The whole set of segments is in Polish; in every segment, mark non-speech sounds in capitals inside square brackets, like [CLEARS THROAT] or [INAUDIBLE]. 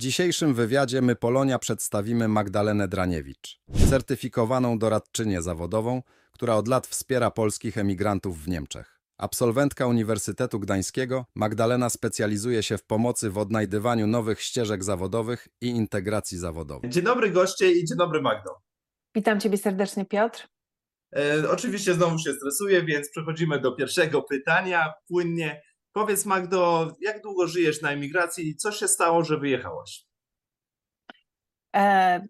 dzisiejszym wywiadzie My Polonia przedstawimy Magdalenę Draniewicz, certyfikowaną doradczynię zawodową, która od lat wspiera polskich emigrantów w Niemczech. Absolwentka Uniwersytetu Gdańskiego, Magdalena specjalizuje się w pomocy w odnajdywaniu nowych ścieżek zawodowych i integracji zawodowej. Dzień dobry goście i dzień dobry Magdo. Witam Ciebie serdecznie, Piotr. E, oczywiście znowu się stresuję, więc przechodzimy do pierwszego pytania płynnie. Powiedz Magdo, jak długo żyjesz na emigracji i co się stało, że wyjechałaś? E,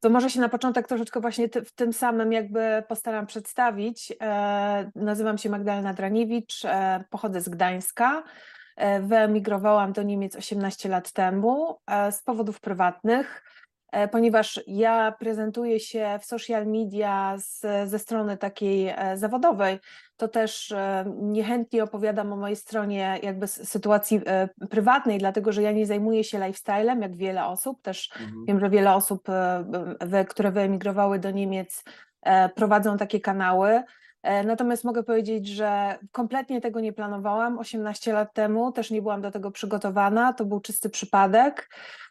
to może się na początek troszeczkę właśnie w tym samym jakby postaram przedstawić. E, nazywam się Magdalena Draniewicz, e, pochodzę z Gdańska. Wyemigrowałam do Niemiec 18 lat temu z powodów prywatnych. E, ponieważ ja prezentuję się w social media z, ze strony takiej e, zawodowej, to też e, niechętnie opowiadam o mojej stronie jakby sytuacji prywatnej, dlatego że ja nie zajmuję się lifestylem, jak wiele osób. Też mhm. wiem, że wiele osób, które wyemigrowały do Niemiec, prowadzą takie kanały. Natomiast mogę powiedzieć, że kompletnie tego nie planowałam 18 lat temu, też nie byłam do tego przygotowana, to był czysty przypadek.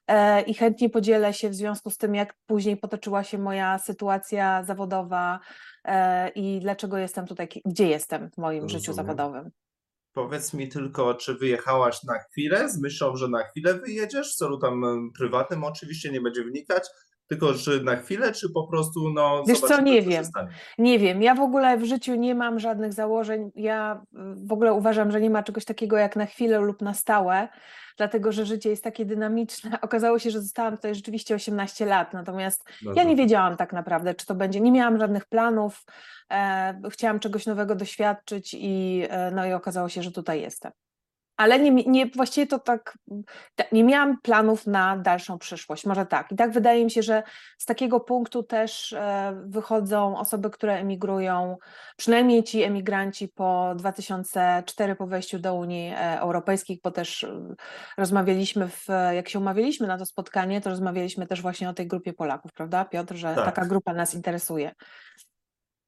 E, i chętnie podzielę się w związku z tym, jak później potoczyła się moja sytuacja zawodowa e, i dlaczego jestem tutaj, gdzie jestem w moim Rozumiem. życiu zawodowym. Powiedz mi tylko, czy wyjechałaś na chwilę z myślą, że na chwilę wyjedziesz, w celu tam prywatnym oczywiście nie będzie wnikać, tylko że na chwilę, czy po prostu no Wiesz co, nie wiem. Nie wiem. Ja w ogóle w życiu nie mam żadnych założeń. Ja w ogóle uważam, że nie ma czegoś takiego jak na chwilę lub na stałe dlatego że życie jest takie dynamiczne. [LAUGHS] Okazało się, że zostałam tutaj rzeczywiście 18 lat, natomiast no ja nie wiedziałam tak naprawdę, czy to będzie, nie miałam żadnych planów, e, chciałam czegoś nowego doświadczyć i, e, no i okazało się, że tutaj jestem ale nie, nie, właściwie to tak, nie miałam planów na dalszą przyszłość, może tak. I tak wydaje mi się, że z takiego punktu też e, wychodzą osoby, które emigrują, przynajmniej ci emigranci po 2004, po wejściu do Unii e, Europejskiej, bo też e, rozmawialiśmy, w, jak się umawialiśmy na to spotkanie, to rozmawialiśmy też właśnie o tej grupie Polaków, prawda Piotr, że tak. taka grupa nas interesuje.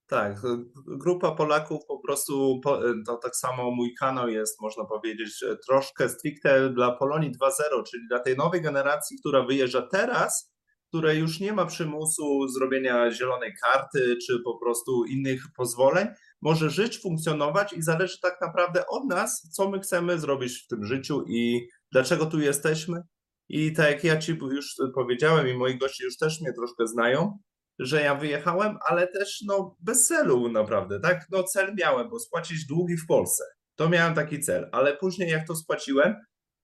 Tak, grupa Polaków po prostu, to tak samo mój kanał jest, można powiedzieć, troszkę stricte dla Polonii 2.0, czyli dla tej nowej generacji, która wyjeżdża teraz, której już nie ma przymusu zrobienia zielonej karty czy po prostu innych pozwoleń, może żyć, funkcjonować i zależy tak naprawdę od nas, co my chcemy zrobić w tym życiu i dlaczego tu jesteśmy. I tak jak ja Ci już powiedziałem i moi goście już też mnie troszkę znają, że ja wyjechałem, ale też no bez celu naprawdę, tak? No cel miałem, bo spłacić długi w Polsce. To miałem taki cel, ale później jak to spłaciłem,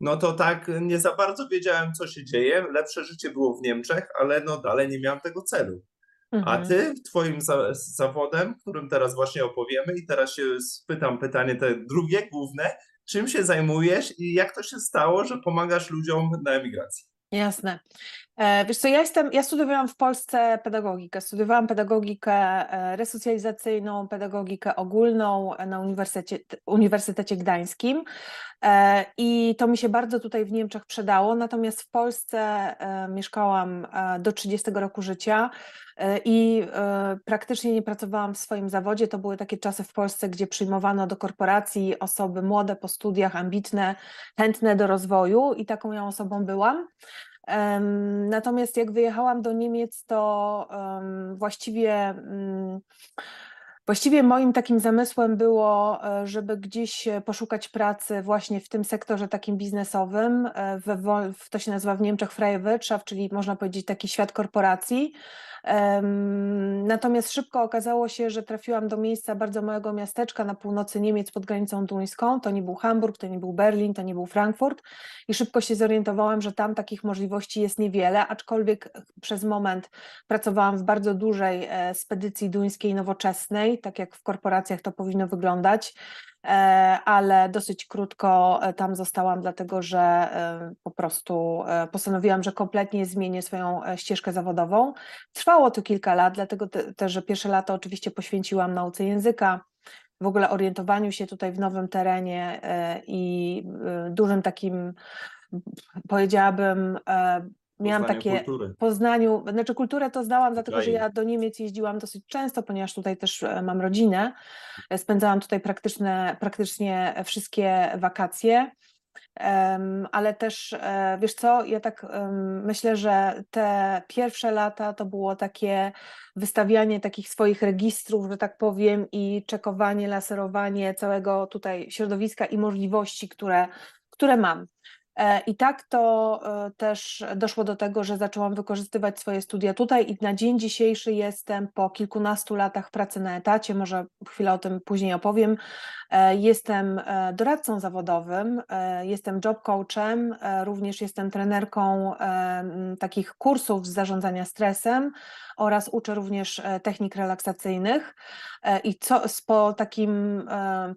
no to tak nie za bardzo wiedziałem, co się dzieje. Lepsze życie było w Niemczech, ale no dalej nie miałem tego celu. Mhm. A ty twoim za zawodem, którym teraz właśnie opowiemy i teraz się spytam pytanie te drugie, główne, czym się zajmujesz i jak to się stało, że pomagasz ludziom na emigracji? Jasne. E, wiesz co, ja jestem, ja studiowałam w Polsce pedagogikę. Studiowałam pedagogikę e, resocjalizacyjną, pedagogikę ogólną na Uniwersytecie, Uniwersytecie Gdańskim i to mi się bardzo tutaj w Niemczech przydało. Natomiast w Polsce e, mieszkałam do 30 roku życia i praktycznie nie pracowałam w swoim zawodzie. To były takie czasy w Polsce, gdzie przyjmowano do korporacji osoby młode po studiach, ambitne, chętne do rozwoju i taką ja osobą byłam. Natomiast jak wyjechałam do Niemiec, to właściwie. Mm, właściwie moim takim zamysłem było, e, żeby gdzieś poszukać pracy właśnie w tym sektorze takim biznesowym. E, w, to się nazywa w Niemczech Freie Wirtschaft, czyli można powiedzieć taki świat korporacji. Natomiast szybko okazało się, że trafiłam do miejsca bardzo małego miasteczka na północy Niemiec pod granicą duńską. To nie był Hamburg, to nie był Berlin, to nie był Frankfurt. I szybko się zorientowałam, że tam takich możliwości jest niewiele, aczkolwiek przez moment pracowałam w bardzo dużej e, spedycji duńskiej nowoczesnej, tak jak w korporacjach to powinno wyglądać. E, ale dosyć krótko e, tam zostałam, dlatego że e, po prostu postanowiłam, że kompletnie zmienię swoją ścieżkę zawodową. Trwało to kilka lat, dlatego też, że pierwsze lata oczywiście poświęciłam nauce języka, w ogóle orientowaniu się tutaj w nowym terenie i dużym takim, powiedziałabym, miałam takie kultury. Poznaniu, znaczy kulturę to zdałam, dlatego że ja do Niemiec jeździłam dosyć często, ponieważ tutaj też e, mam rodzinę. E, spędzałam tutaj praktyczne, praktycznie wszystkie wakacje. Em, ale też, e, wiesz co, ja tak em, myślę, że te pierwsze lata to było takie wystawianie takich swoich registrów, że tak powiem, i czekowanie, laserowanie całego tutaj środowiska i możliwości, które, które mam. E, I tak to e, też doszło do tego, że zaczęłam wykorzystywać swoje studia tutaj i na dzień dzisiejszy jestem po kilkunastu latach pracy na etacie, może chwilę o tym później opowiem. E, Jestem doradcą zawodowym, jestem job coachem, również jestem trenerką takich kursów z zarządzania stresem oraz uczę również technik relaksacyjnych. I co po takim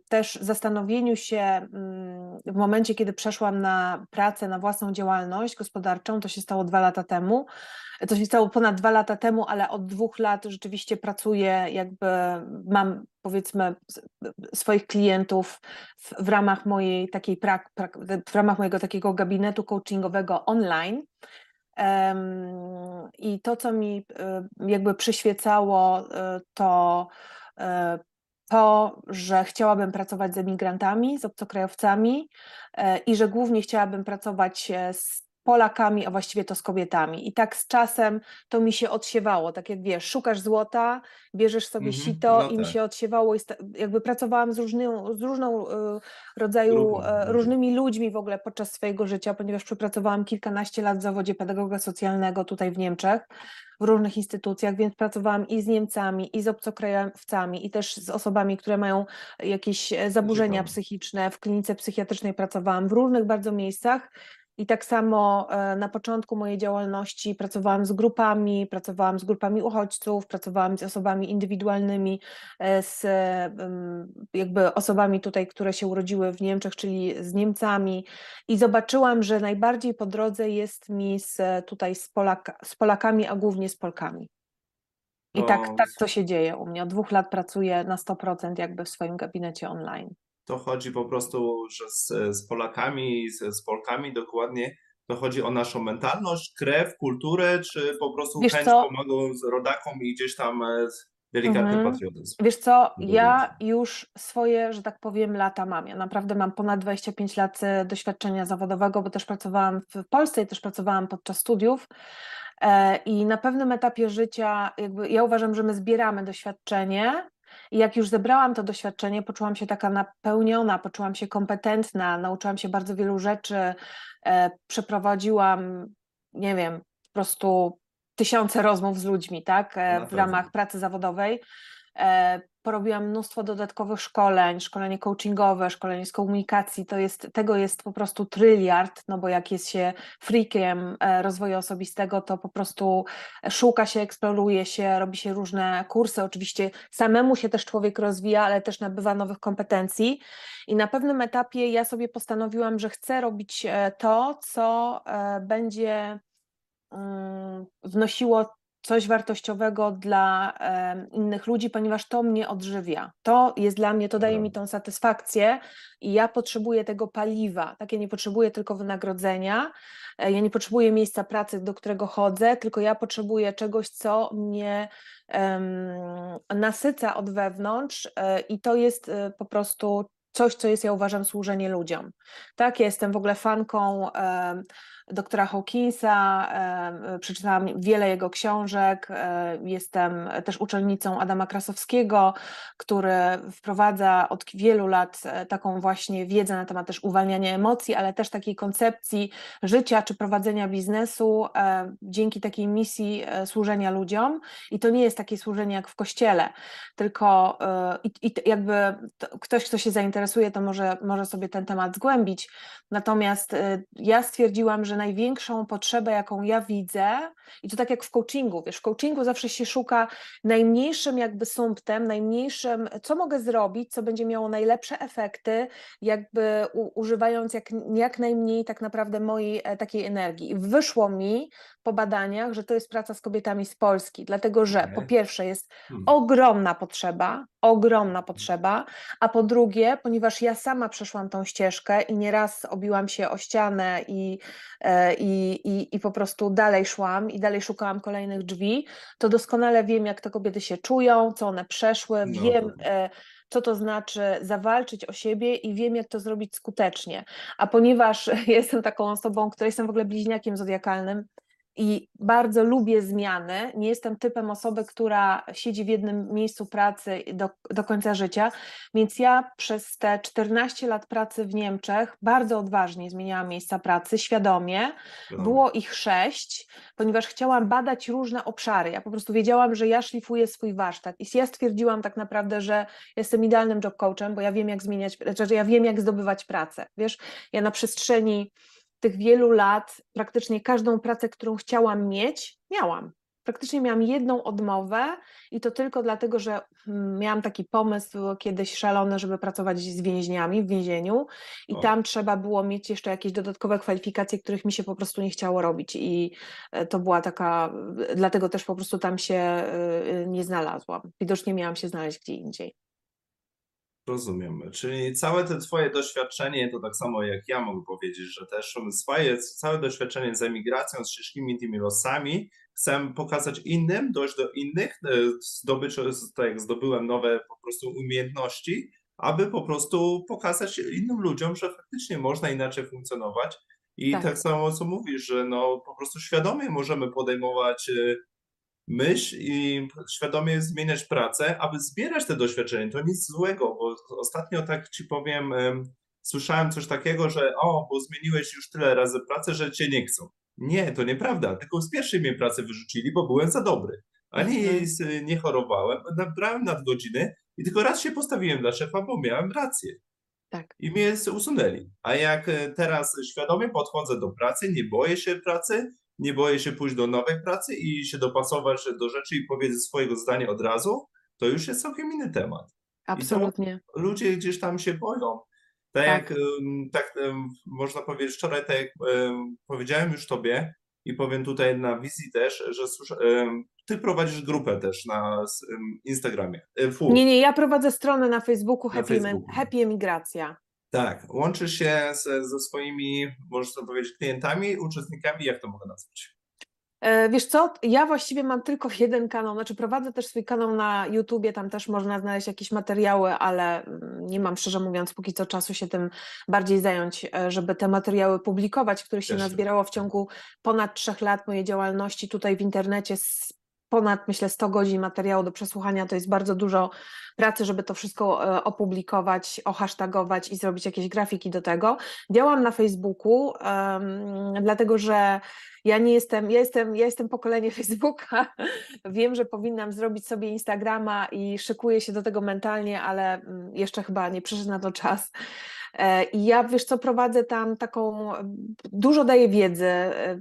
też zastanowieniu się mm, w momencie, kiedy przeszłam na pracę, na własną działalność gospodarczą, to się stało dwa lata temu. To się stało ponad dwa lata temu, ale od dwóch lat rzeczywiście pracuję, jakby mam powiedzmy s- swoich klientów w, w ramach mojej takiej prak, w ramach mojego takiego gabinetu coachingowego online. I to, co mi e, jakby przyświecało, e, to e, to, że chciałabym pracować z emigrantami, z obcokrajowcami e, i że głównie chciałabym pracować e, z Polakami, a właściwie to z kobietami. I tak z czasem to mi się odsiewało, tak jak wiesz, szukasz złota, bierzesz sobie Mhm, sito no i mi tak. się odsiewało i jakby pracowałam z, różną, z różną e, rodzaju, e, ludzi. różnymi ludźmi w ogóle podczas swojego życia, ponieważ przepracowałam kilkanaście lat w zawodzie pedagoga socjalnego tutaj w Niemczech, w różnych instytucjach, więc pracowałam i z Niemcami, i z obcokrajowcami, i też z osobami, które mają jakieś e, zaburzenia psychiczne. W klinice psychiatrycznej pracowałam w różnych bardzo miejscach. I tak samo e, na początku mojej działalności pracowałam z grupami, pracowałam z grupami uchodźców, pracowałam z osobami indywidualnymi, e, z jakby osobami tutaj, które się urodziły w Niemczech, czyli z Niemcami. I zobaczyłam, że najbardziej po drodze jest mi z, tutaj z, Polaka, z Polakami, a głównie z Polkami. I tak, To- tak to się dzieje u mnie. Od dwóch lat pracuję na 100% jakby w swoim gabinecie online. To chodzi po prostu, że z, z Polakami, z, z Polkami dokładnie, to chodzi o naszą mentalność, krew, kulturę, czy po prostu Wiesz chęć co? pomagą z rodakom i gdzieś tam e, delikatny Mhm. patriotyzm. Wiesz co, ja już swoje, że tak powiem, lata mam. Ja naprawdę mam ponad 25 lat e, doświadczenia zawodowego, bo też pracowałam w Polsce i też pracowałam podczas studiów. E, I na pewnym etapie życia, jakby ja uważam, że my zbieramy doświadczenie. I jak już zebrałam to doświadczenie, poczułam się taka napełniona, poczułam się kompetentna, nauczyłam się bardzo wielu rzeczy, e, przeprowadziłam, nie wiem, po prostu tysiące rozmów z ludźmi, tak, e, Na w ramach pracy zawodowej. E, Porobiłam mnóstwo dodatkowych szkoleń, szkolenie coachingowe, szkolenie z komunikacji. To jest, tego jest po prostu tryliard, no bo jak jest się freakiem e, rozwoju osobistego, to po prostu szuka się, eksploruje się, robi się różne kursy. Oczywiście samemu się też człowiek rozwija, ale też nabywa nowych kompetencji. I na pewnym etapie ja sobie postanowiłam, że chcę robić e, to, co będzie mm, wnosiło coś wartościowego dla innych ludzi, ponieważ to mnie odżywia. To jest dla mnie, to daje mi tą satysfakcję i ja potrzebuję tego paliwa. Tak, ja nie potrzebuję tylko wynagrodzenia, e, ja nie potrzebuję miejsca pracy, do którego chodzę, tylko ja potrzebuję czegoś, co mnie nasyca od wewnątrz e, i to jest e, po prostu coś, co jest, ja uważam, służenie ludziom. Tak, ja jestem w ogóle fanką em, doktora Hawkinsa, e, przeczytałam wiele jego książek, e, jestem też uczennicą Adama Krasowskiego, który wprowadza od wielu lat e, taką właśnie wiedzę na temat też uwalniania emocji, ale też takiej koncepcji życia czy prowadzenia biznesu e, dzięki takiej misji e, służenia ludziom. I to nie jest takie służenie jak w kościele, tylko e, i, i jakby to, ktoś, kto się zainteresuje, to może, może sobie ten temat zgłębić. Natomiast e, ja stwierdziłam, że największą potrzebę, jaką ja widzę, i to tak jak w coachingu, wiesz, w coachingu zawsze się szuka najmniejszym jakby sumptem, najmniejszym, co mogę zrobić, co będzie miało najlepsze efekty, jakby u, używając jak, jak najmniej tak naprawdę mojej e, takiej energii. I wyszło mi po badaniach, że to jest praca z kobietami z Polski, dlatego że po pierwsze jest Hmm. ogromna potrzeba, ogromna potrzeba, a po drugie, ponieważ ja sama przeszłam tą ścieżkę i nieraz obiłam się o ścianę i, e, i, i, i po prostu dalej szłam i dalej szukałam kolejnych drzwi, to doskonale wiem, jak te kobiety się czują, co one przeszły, No wiem, to- e, co to znaczy zawalczyć o siebie i wiem, jak to zrobić skutecznie. A ponieważ [LAUGHS] jestem taką osobą, która jestem w ogóle bliźniakiem zodiakalnym, i bardzo lubię zmiany. Nie jestem typem osoby, która siedzi w jednym miejscu pracy do, do końca życia, więc ja przez te 14 lat pracy w Niemczech bardzo odważnie zmieniałam miejsca pracy, świadomie. Było ich sześć, ponieważ chciałam badać różne obszary. Ja po prostu wiedziałam, że ja szlifuję swój warsztat i ja stwierdziłam tak naprawdę, że jestem idealnym job coachem, bo ja wiem, jak zmieniać, znaczy ja wiem, jak zdobywać pracę. Wiesz, ja na przestrzeni tych wielu lat praktycznie każdą pracę, którą chciałam mieć, miałam. Praktycznie miałam jedną odmowę i to tylko dlatego, że hmm, miałam taki pomysł kiedyś szalony, żeby pracować z więźniami w więzieniu i o. tam trzeba było mieć jeszcze jakieś dodatkowe kwalifikacje, których mi się po prostu nie chciało robić i e, to była taka, dlatego też po prostu tam się e, nie znalazłam. Widocznie miałam się znaleźć gdzie indziej. Rozumiem. Czyli całe to twoje doświadczenie, to tak samo jak ja mogę powiedzieć, że też swoje całe doświadczenie z emigracją, z ciężkimi tymi losami, chcę pokazać innym, dojść do innych, e, zdobyć, tak jak zdobyłem nowe po prostu umiejętności, aby po prostu pokazać innym ludziom, że faktycznie można inaczej funkcjonować. I tak, tak samo co mówisz, że no po prostu świadomie możemy podejmować e, myśl i świadomie zmieniać pracę, aby zbierać te doświadczenia. To nic złego, bo ostatnio tak ci powiem, słyszałem coś takiego, że o, bo zmieniłeś już tyle razy pracę, że cię nie chcą. Nie, to nieprawda, tylko z pierwszej mnie pracy wyrzucili, bo byłem za dobry. Ani mhm. nie chorowałem, nabrałem nadgodziny i tylko raz się postawiłem dla szefa, bo miałem rację. Tak. I mnie usunęli. A jak e, teraz świadomie podchodzę do pracy, nie boję się pracy, nie boję się pójść do nowej pracy i się dopasować do rzeczy i powiedzieć swojego zdania od razu, to już jest całkiem inny temat. Absolutnie. ludzie gdzieś tam się boją. Tak, tak. jak tak można powiedzieć wczoraj, tak jak powiedziałem już tobie i powiem tutaj na wizji też, że ty prowadzisz grupę też na Instagramie. E, Fu. Nie, nie, ja prowadzę stronę na Facebooku Happy, na Facebooku. Happy Emigracja. Tak, łączysz się ze, ze swoimi, można powiedzieć, klientami, uczestnikami, jak to mogę nazwać? E, wiesz co, ja właściwie mam tylko jeden kanał, znaczy prowadzę też swój kanał na YouTubie, tam też można znaleźć jakieś materiały, ale mm, nie mam szczerze mówiąc póki co czasu się tym bardziej zająć, e, żeby te materiały publikować, które się nazbierało w ciągu ponad trzech lat mojej działalności tutaj w internecie z ponad myślę 100 godzin materiału do przesłuchania, to jest bardzo dużo pracy, żeby to wszystko e, opublikować, ohasztagować i zrobić jakieś grafiki do tego. Działam na Facebooku, um, dlatego że ja nie jestem, ja jestem, ja jestem pokolenie [LAUGHS] Facebooka. Wiem, że powinnam zrobić sobie Instagrama i szykuję się do tego mentalnie, ale mm, jeszcze chyba nie przyszedł na to czas. E, I ja wiesz co, prowadzę tam taką, dużo daję wiedzy, e,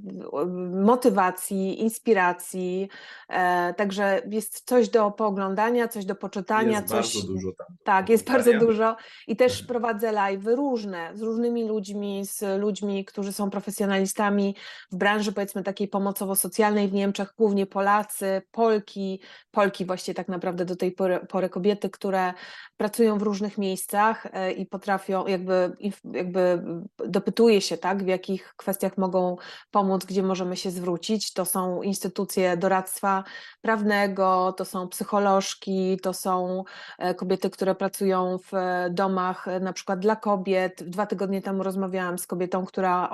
motywacji, inspiracji, e, także jest coś do pooglądania, coś do poczytania. Jest coś... bardzo dużo tam. Tak, jest bardzo dużo i też mhm. prowadzę live różne, z różnymi ludźmi, z ludźmi, którzy są profesjonalistami w branży powiedzmy takiej pomocowo-socjalnej w Niemczech, głównie Polacy, Polki, Polki właściwie tak naprawdę do tej pory, pory kobiety, które pracują w różnych miejscach i potrafią, jak jakby, jakby dopytuje się, tak, w jakich kwestiach mogą pomóc, gdzie możemy się zwrócić. To są instytucje doradztwa prawnego, to są psycholożki, to są e, kobiety, które pracują w domach e, na przykład dla kobiet. Dwa tygodnie temu rozmawiałam z kobietą, która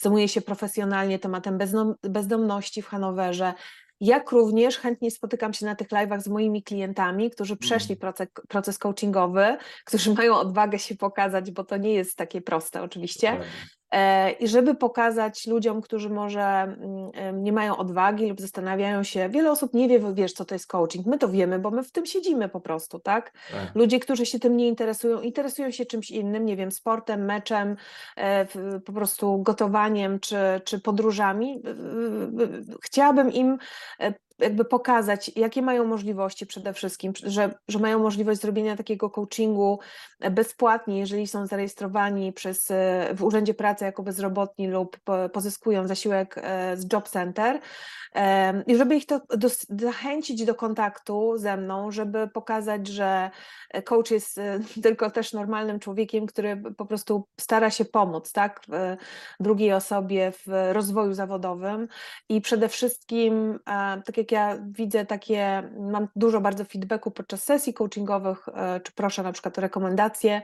zajmuje się profesjonalnie tematem bezdomności w Hanowerze jak również chętnie spotykam się na tych live'ach z moimi klientami, którzy przeszli mm. proces, proces coachingowy, którzy mają odwagę się pokazać, bo to nie jest takie proste oczywiście. E, I żeby pokazać ludziom, którzy może mm, nie mają odwagi lub zastanawiają się, wiele osób nie wie, wiesz, co to jest coaching. My to wiemy, bo my w tym siedzimy po prostu, tak? tak. Ludzie, którzy się tym nie interesują, interesują się czymś innym, nie wiem, sportem, meczem, e, po prostu gotowaniem czy, czy podróżami. Chciałabym im e, jakby pokazać, jakie mają możliwości przede wszystkim, że, że mają możliwość zrobienia takiego coachingu bezpłatnie, jeżeli są zarejestrowani przez, w Urzędzie Pracy jako bezrobotni lub pozyskują zasiłek e, z Job Center i żeby ich to zachęcić do kontaktu ze mną, żeby pokazać, że coach jest e, [LAUGHS] tylko też normalnym człowiekiem, który po prostu stara się pomóc tak, drugiej osobie w rozwoju zawodowym i przede wszystkim, tak jak jak ja widzę takie, mam dużo bardzo feedbacku podczas sesji coachingowych, e, czy proszę na przykład o rekomendacje,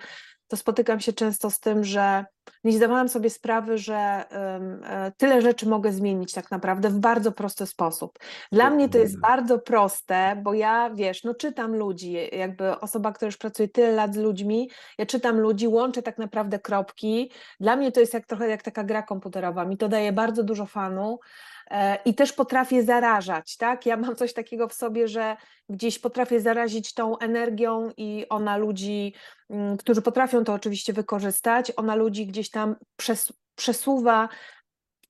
to spotykam się często z tym, że nie zdawałam sobie sprawy, że e, tyle rzeczy mogę zmienić tak naprawdę w bardzo prosty sposób. Dla mnie to jest Dokładnie. bardzo proste, bo ja, wiesz, no czytam ludzi, jakby osoba, która już pracuje tyle lat z ludźmi, ja czytam ludzi, łączę tak naprawdę kropki. Dla mnie to jest jak trochę jak taka gra komputerowa, mi to daje bardzo dużo fanu. E, I też potrafię zarażać, tak? Ja mam coś takiego w sobie, że gdzieś potrafię zarazić tą energią i ona ludzi, mm, którzy potrafią to oczywiście wykorzystać, ona ludzi gdzieś tam przes przesuwa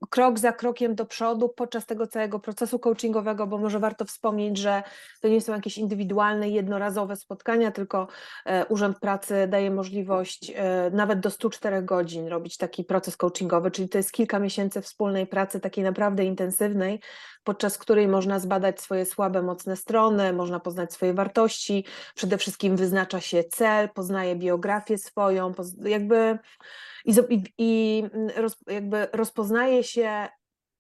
krok za krokiem do przodu podczas tego całego procesu coachingowego, bo może warto wspomnieć, że to nie są jakieś indywidualne, jednorazowe spotkania, tylko e, Urząd Pracy daje możliwość e, nawet do 104 godzin robić taki proces coachingowy, czyli to jest kilka miesięcy wspólnej pracy, takiej naprawdę intensywnej, podczas której można zbadać swoje słabe, mocne strony, można poznać swoje wartości, przede wszystkim wyznacza się cel, poznaje biografię swoją, jakby i, i, mm, roz, jakby rozpoznaje się,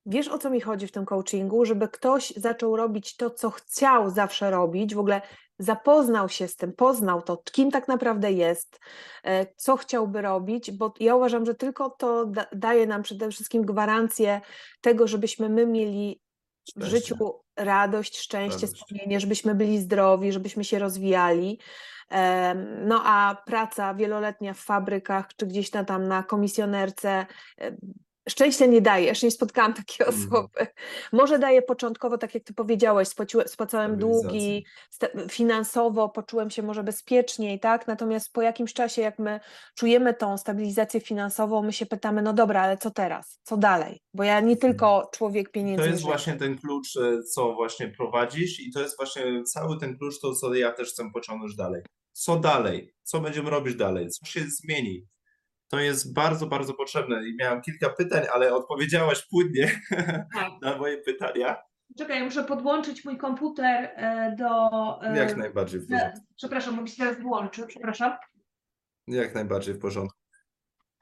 wiesz o co mi chodzi w tym coachingu, żeby ktoś zaczął robić to, co chciał zawsze robić, w ogóle zapoznał się z tym, poznał to, kim tak naprawdę jest, e, co chciałby robić, bo ja uważam, że tylko to da, daje nam przede wszystkim gwarancję tego, żebyśmy my mieli w życiu radość, szczęście, Radość. spełnienie, żebyśmy byli zdrowi, żebyśmy się rozwijali. No a praca wieloletnia w fabrykach, czy gdzieś na, tam na komisjonerce, szczęścia nie daje. Jeszcze nie spotkałam takiej Mhm. osoby. Może daje początkowo, tak jak ty powiedziałeś, spłaciłem, spłacałem długi, finansowo poczułem się może bezpieczniej, tak? Natomiast po jakimś czasie, jak my czujemy tą stabilizację finansową, my się pytamy, no dobra, ale co teraz? Co dalej? Bo ja nie tylko człowiek To pieniędzy. jest żyję. właśnie ten klucz, e, co właśnie prowadzisz, i to jest właśnie cały ten klucz, to co ja też chcę pociągnąć dalej. Co dalej? Co będziemy robić dalej? Co się zmieni? To jest bardzo, bardzo potrzebne. I miałem kilka pytań, ale odpowiedziałaś płynnie [LAUGHS] Tak. na moje pytania. Czekaj, muszę podłączyć mój komputer e, do. e, Jak najbardziej w porządku. Przepraszam, bo mi się teraz włączy, przepraszam. Jak najbardziej w porządku.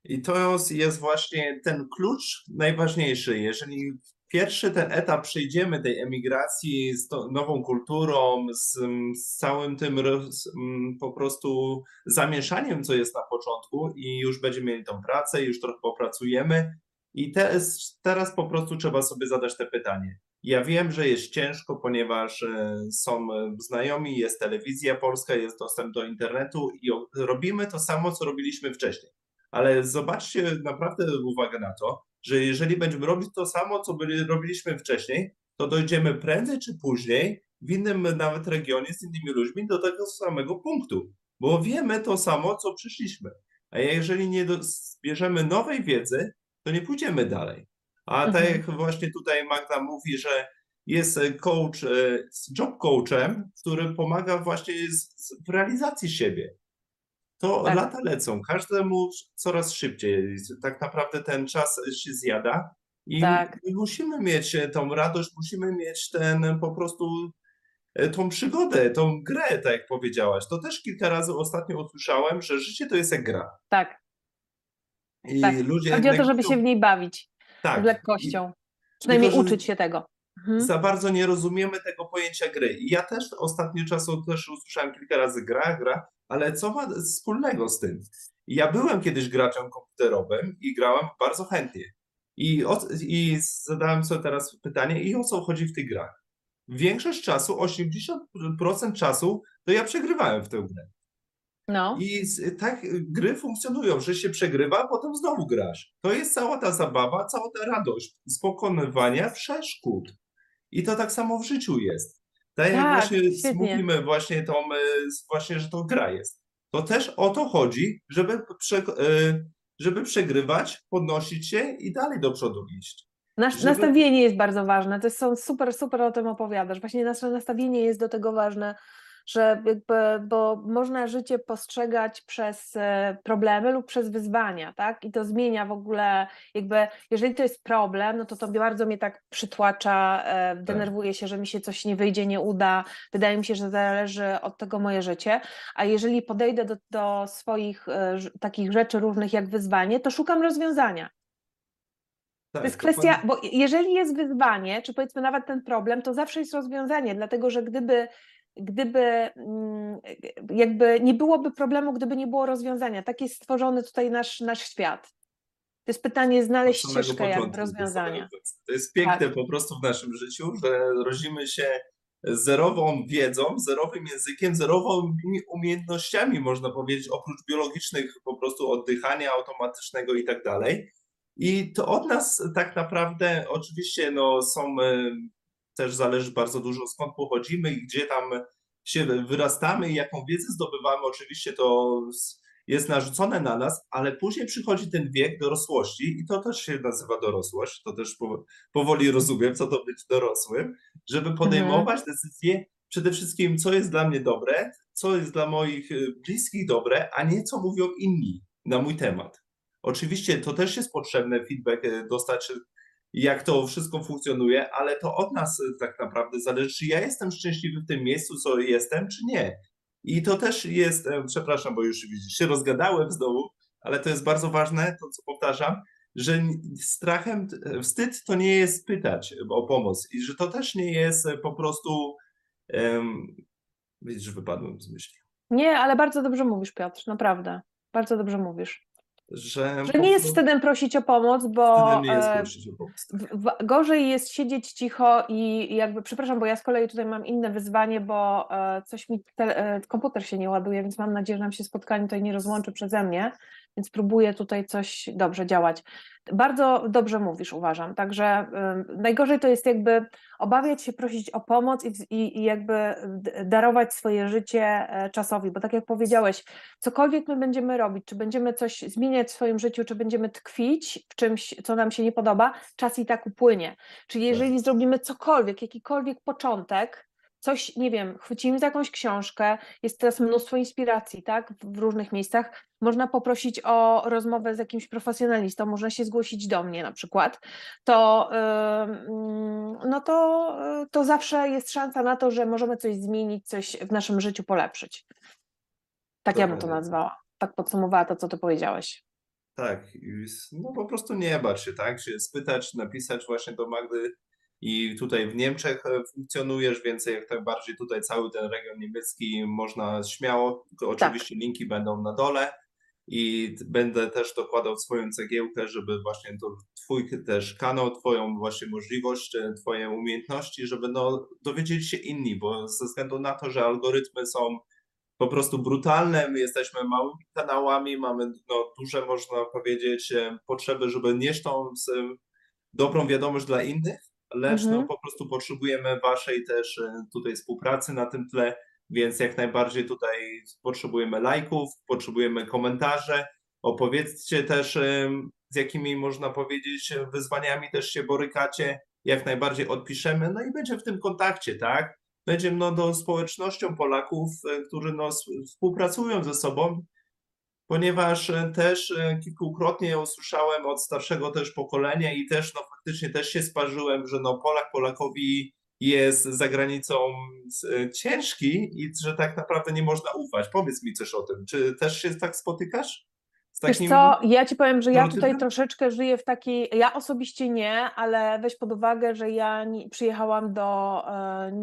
I to jest właśnie ten klucz najważniejszy. Jeżeli pierwszy ten etap przejdziemy tej emigracji z nową kulturą, z, z całym tym roz, m, po prostu zamieszaniem, co jest na początku, i już będziemy mieli tą pracę, już trochę popracujemy. I teraz, teraz po prostu trzeba sobie zadać te pytanie. Ja wiem, że jest ciężko, ponieważ e, są znajomi, jest telewizja polska, jest dostęp do internetu i robimy to samo, co robiliśmy wcześniej. Ale zobaczcie naprawdę uwagę na to, że jeżeli będziemy robić to samo, co byli, robiliśmy wcześniej, to dojdziemy prędzej czy później w innym nawet regionie z innymi ludźmi do tego samego punktu, bo wiemy to samo, co przyszliśmy. A jeżeli nie zbierzemy nowej wiedzy, to nie pójdziemy dalej. A tak Mhm. jak właśnie tutaj Magda mówi, że jest coach e, z job coachem, który pomaga właśnie w realizacji siebie. To Tak. lata lecą, każdemu coraz szybciej. Tak naprawdę ten czas się zjada i Tak. my musimy mieć e, tą radość, musimy mieć ten po prostu e, tą przygodę, tą grę, tak jak powiedziałaś. To też kilka razy ostatnio usłyszałem, że życie to jest jak gra. Tak, I tak. ludzie Chodzi o to, żeby się w niej bawić tak, z lekkością. Przynajmniej że- uczyć się tego. Mhm. za bardzo nie rozumiemy tego pojęcia gry. I ja też ostatnio czasu też usłyszałem kilka razy gra, gra, ale co ma wspólnego z tym? Ja byłem kiedyś graczem komputerowym i grałem bardzo chętnie. I, o, I zadałem sobie teraz pytanie, i o co chodzi w tych grach? Większość czasu, 80% czasu, to ja przegrywałem w tę grę. No, I tak gry funkcjonują, że się przegrywa, a potem znowu grasz. To jest cała ta zabawa, cała ta radość z pokonywania przeszkód. I to tak samo w życiu jest. Tak jak Tak, właśnie świetnie. mówimy właśnie tą, e, właśnie, że to gra jest. To też o to chodzi, żeby, prze, e, żeby przegrywać, podnosić się i dalej do przodu iść. Nasz, żeby- nastawienie jest bardzo ważne. To są super, super o tym opowiadasz. Właśnie nasze nastawienie jest do tego ważne, że jakby, bo można życie postrzegać przez e, problemy lub przez wyzwania, tak? I to zmienia w ogóle, jakby, jeżeli to jest problem, no to to bardzo mnie tak przytłacza, e, denerwuje się, że mi się coś nie wyjdzie, nie uda. Wydaje mi się, że zależy od tego moje życie. A jeżeli podejdę do, do swoich e, takich rzeczy różnych jak wyzwanie, to szukam rozwiązania. Tak, To jest kwestia, bo jeżeli jest wyzwanie, czy powiedzmy nawet ten problem, to zawsze jest rozwiązanie, dlatego że gdyby, gdyby mm, jakby nie byłoby problemu, gdyby nie było rozwiązania. Tak jest stworzony tutaj nasz, nasz świat. To jest pytanie znaleźć ścieżkę początku, rozwiązania. To jest piękne Tak. po prostu w naszym życiu, że rodzimy się zerową wiedzą, zerowym językiem, zerowymi umiejętnościami, można powiedzieć, oprócz biologicznych po prostu oddychania automatycznego i tak dalej. I to od nas tak naprawdę, oczywiście, no, są e, też zależy bardzo dużo skąd pochodzimy i gdzie tam się wyrastamy i jaką wiedzę zdobywamy. Oczywiście to jest narzucone na nas, ale później przychodzi ten wiek dorosłości i to też się nazywa dorosłość. To też po, powoli rozumiem, co to być dorosłym, żeby podejmować decyzje przede wszystkim, co jest dla mnie dobre, co jest dla moich y, bliskich dobre, a nie co mówią inni na mój temat. Oczywiście to też jest potrzebne feedback y, dostać, jak to wszystko funkcjonuje, ale to od nas y, tak naprawdę zależy, czy ja jestem szczęśliwy w tym miejscu, co jestem, czy nie. I to też jest, przepraszam, bo już się rozgadałem znowu, ale to jest bardzo ważne, to co powtarzam, że strachem, e, wstyd to nie jest pytać o pomoc i że to też nie jest e, po prostu, um, widzisz, wypadłem z myśli, Nie, ale bardzo dobrze mówisz, Piotr, naprawdę. Bardzo dobrze mówisz. Że, Że nie jest wstydem prosić o pomoc, bo nie jest e, prosić o pomoc. gorzej jest siedzieć cicho i jakby, przepraszam, bo ja z kolei tutaj mam inne wyzwanie, bo e, coś mi, e, komputer się nie ładuje, więc mam nadzieję, że nam się spotkanie tutaj nie rozłączy przeze mnie, więc próbuję tutaj coś dobrze działać. Bardzo dobrze mówisz, uważam, także ym, najgorzej to jest jakby obawiać się prosić o pomoc i, i, i jakby d- darować swoje życie e, czasowi, bo tak jak powiedziałeś, cokolwiek my będziemy robić, czy będziemy coś zmieniać w swoim życiu, czy będziemy tkwić w czymś, co nam się nie podoba, czas i tak upłynie. Czyli jeżeli zrobimy cokolwiek, jakikolwiek początek, coś, nie wiem, chwycimy za jakąś książkę, jest teraz mnóstwo inspiracji, tak, w- różnych miejscach, można poprosić o rozmowę z jakimś profesjonalistą, można się zgłosić do mnie na przykład, to, ym, no to, y, to zawsze jest szansa na to, że możemy coś zmienić, coś w naszym życiu polepszyć. Tak ja bym to nazwała. Tak podsumowała to, co ty powiedziałeś. Tak, no po prostu nie bać się, tak? Się spytać, napisać właśnie do Magdy i tutaj w Niemczech e, funkcjonujesz, więc jak najbardziej tutaj cały ten region niemiecki można śmiało, to oczywiście linki będą na dole i będę też dokładał swoją cegiełkę, żeby właśnie to twój też kanał, twoją właśnie możliwość, e, twoje umiejętności, żeby no dowiedzieć się inni, bo ze względu na to, że algorytmy są po prostu brutalne. My jesteśmy małymi kanałami, mamy no, duże, można powiedzieć, e, potrzeby, żeby nieść tą dobrą wiadomość dla innych, lecz no, Mhm. po prostu potrzebujemy Waszej też e, tutaj współpracy na tym tle, więc jak najbardziej tutaj potrzebujemy lajków, potrzebujemy komentarzy. Opowiedzcie też, e, z jakimi można powiedzieć wyzwaniami też się borykacie. Jak najbardziej odpiszemy, no i będzie w tym kontakcie, tak? będzie no, do społecznością Polaków, e, którzy no, współpracują ze sobą, ponieważ e, też e, kilkukrotnie usłyszałem od starszego też pokolenia i też no, faktycznie też się sparzyłem, że no, Polak Polakowi jest za granicą e, ciężki i że tak naprawdę nie można ufać. Powiedz mi coś o tym. Czy też się tak spotykasz? Z Wiesz takim... co, ja ci powiem, że ja tutaj stereotypem? troszeczkę żyję w takiej, ja osobiście nie, ale weź pod uwagę, że ja nie, przyjechałam do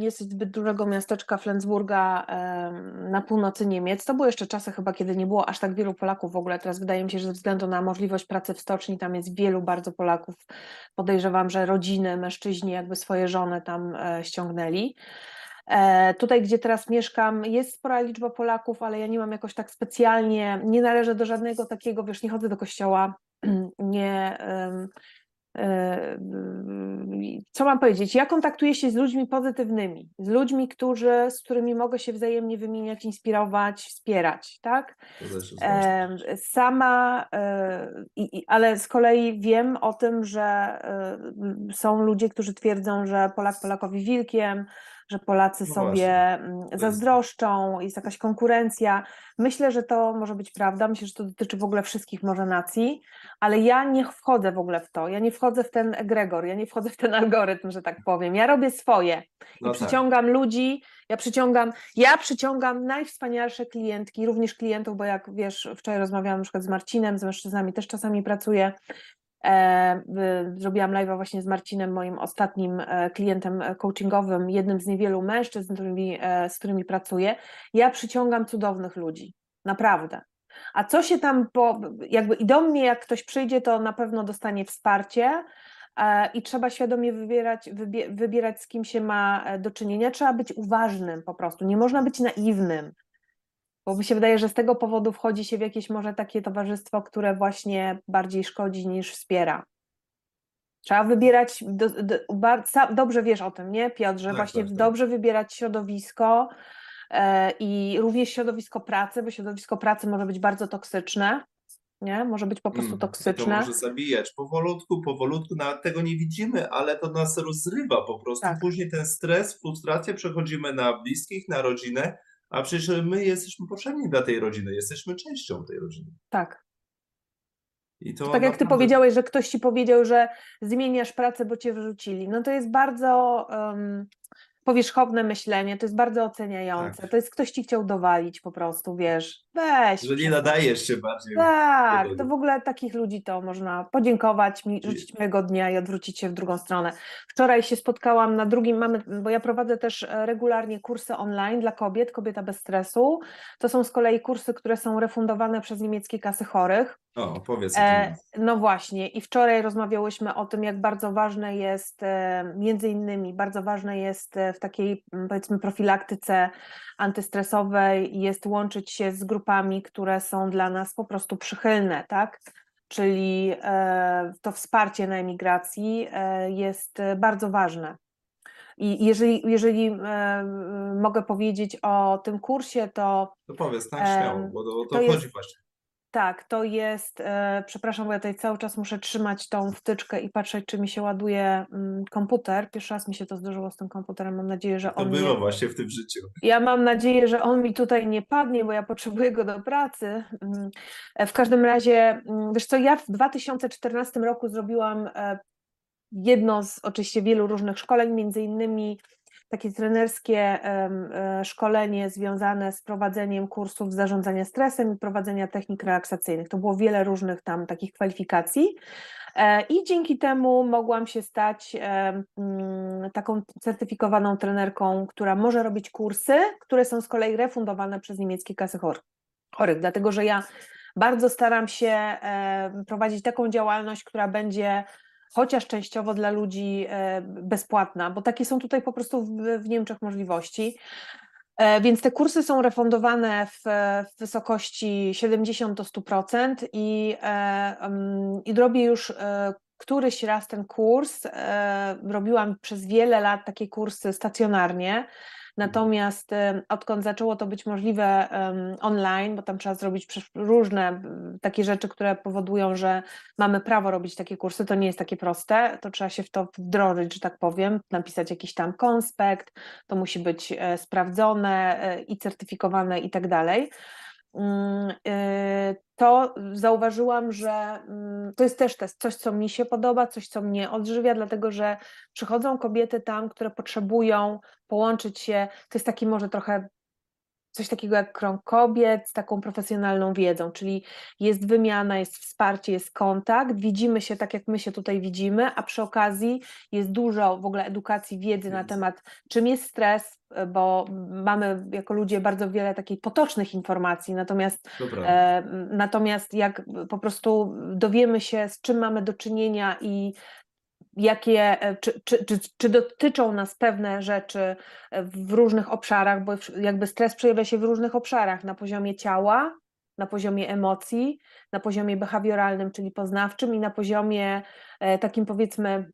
e, zbyt dużego miasteczka Flensburga e, na północy Niemiec. To były jeszcze czasy chyba, kiedy nie było aż tak wielu Polaków w ogóle. Teraz wydaje mi się, że ze względu na możliwość pracy w stoczni tam jest wielu bardzo Polaków. Podejrzewam, że rodziny, mężczyźni jakby swoje żony tam e, ściągnęli. E, Tutaj, gdzie teraz mieszkam, jest spora liczba Polaków, ale ja nie mam jakoś tak specjalnie, nie należę do żadnego takiego, wiesz, nie chodzę do kościoła, [CLEARS THROAT] nie. e, Co mam powiedzieć? Ja kontaktuję się z ludźmi pozytywnymi, z ludźmi, którzy, z którymi mogę się wzajemnie wymieniać, inspirować, wspierać, tak? Sama, e, ale z kolei wiem o tym, że są ludzie, którzy twierdzą, że Polak Polakowi wilkiem, że Polacy No sobie właśnie, mm, zazdroszczą, jest jakaś konkurencja. Myślę, że to może być prawda, myślę, że to dotyczy w ogóle wszystkich może nacji, ale ja nie wchodzę w ogóle w to, ja nie wchodzę w ten egregor, ja nie wchodzę w ten [LAUGHS] algorytm, że tak powiem. Ja robię swoje i No tak. przyciągam ludzi, ja przyciągam, ja przyciągam najwspanialsze klientki, również klientów, bo jak wiesz, wczoraj rozmawiałam na przykład z Marcinem, z mężczyznami też czasami pracuję. E, Zrobiłam live'a właśnie z Marcinem, moim ostatnim e, klientem e, coachingowym, jednym z niewielu mężczyzn, z którymi, z którymi pracuję. Ja przyciągam cudownych ludzi, naprawdę. A co się tam, po, jakby i do mnie, jak ktoś przyjdzie, to na pewno dostanie wsparcie i trzeba świadomie wybierać, wybie, wybierać, z kim się ma do czynienia. Trzeba być uważnym po prostu, nie można być naiwnym. Bo mi się wydaje, że z tego powodu wchodzi się w jakieś może takie towarzystwo, które właśnie bardziej szkodzi niż wspiera. Trzeba wybierać, do, do, bar- sam, dobrze wiesz o tym, nie Piotr, że Tak, właśnie tak, tak. dobrze wybierać środowisko e, i również środowisko pracy, bo środowisko pracy może być bardzo toksyczne, nie? Może być po prostu Mm, i To toksyczne. może zabijać powolutku, powolutku, nawet tego nie widzimy, ale to nas rozrywa po prostu. Tak. Później ten stres, frustrację przechodzimy na bliskich, na rodzinę, a przecież my jesteśmy potrzebni dla tej rodziny, jesteśmy częścią tej rodziny. Tak. I to Tak jak ty powiedziałeś, że ktoś ci powiedział, że zmieniasz pracę, bo cię wyrzucili. No to jest bardzo um, powierzchowne myślenie, to jest bardzo oceniające. Tak. To jest ktoś ci chciał dowalić po prostu, wiesz. Weź. Że nie nadajesz się bardziej. Tak, to w ogóle takich ludzi to można podziękować mi, rzucić mojego dnia i odwrócić się w drugą stronę. Wczoraj się spotkałam na drugim, mamy, bo ja prowadzę też e, regularnie kursy online dla kobiet, kobieta bez stresu. To są z kolei kursy, które są refundowane przez niemieckie kasy chorych. O, powiedz. E, no właśnie, i wczoraj rozmawiałyśmy o tym, jak bardzo ważne jest, e, między innymi, bardzo ważne jest e, w takiej, powiedzmy, profilaktyce antystresowej, jest łączyć się z grupami, które są dla nas po prostu przychylne, tak? Czyli e, to wsparcie na emigracji e, jest e, bardzo ważne. I jeżeli, jeżeli mogę powiedzieć o tym kursie, to To powiedz, tak, śmiało, bo to, to to jest- chodzi właśnie. Tak, to jest, e, przepraszam, bo ja tutaj cały czas muszę trzymać tą wtyczkę i patrzeć, czy mi się ładuje mm, komputer. Pierwszy raz mi się to zdarzyło z tym komputerem. Mam nadzieję, że To on było nie, właśnie w tym życiu. ja mam nadzieję, że on mi tutaj nie padnie, bo ja potrzebuję go do pracy. Mm, e, W każdym razie, mm, wiesz co, ja w 2014 roku zrobiłam e, jedno z oczywiście wielu różnych szkoleń, między innymi takie trenerskie e, szkolenie związane z prowadzeniem kursów zarządzania stresem i prowadzenia technik relaksacyjnych. To było wiele różnych tam takich kwalifikacji. E, I dzięki temu mogłam się stać mm, taką certyfikowaną trenerką, która może robić kursy, które są z kolei refundowane przez niemieckie kasy chor- chorych, dlatego że ja bardzo staram się prowadzić taką działalność, która będzie chociaż częściowo dla ludzi e, bezpłatna, bo takie są tutaj po prostu w, Niemczech możliwości. E, Więc te kursy są refundowane w, w wysokości 70 do 100% i, e, i robię już któryś raz ten kurs. Robiłam przez wiele lat takie kursy stacjonarnie. Natomiast e, odkąd zaczęło to być możliwe online, bo tam trzeba zrobić różne takie rzeczy, które powodują, że mamy prawo robić takie kursy, to nie jest takie proste, to trzeba się w to wdrożyć, że tak powiem, napisać jakiś tam konspekt, to musi być e, sprawdzone e, i certyfikowane i tak dalej. Mm, e, To zauważyłam, że mm, to jest też test, coś, co mi się podoba, coś, co mnie odżywia, dlatego że przychodzą kobiety tam, które potrzebują połączyć się. To jest taki może trochę coś takiego jak krąg kobiet z taką profesjonalną wiedzą, czyli jest wymiana, jest wsparcie, jest kontakt, widzimy się tak, jak my się tutaj widzimy, a przy okazji jest dużo w ogóle edukacji, wiedzy na temat, czym jest stres, bo mamy jako ludzie bardzo wiele takich potocznych informacji, natomiast. E, Natomiast jak po prostu dowiemy się, z czym mamy do czynienia i jakie, e, czy, czy, czy, czy dotyczą nas pewne rzeczy e, w różnych obszarach, bo jakby stres przejawia się w różnych obszarach, na poziomie ciała, na poziomie emocji, na poziomie behawioralnym, czyli poznawczym i na poziomie e, takim powiedzmy,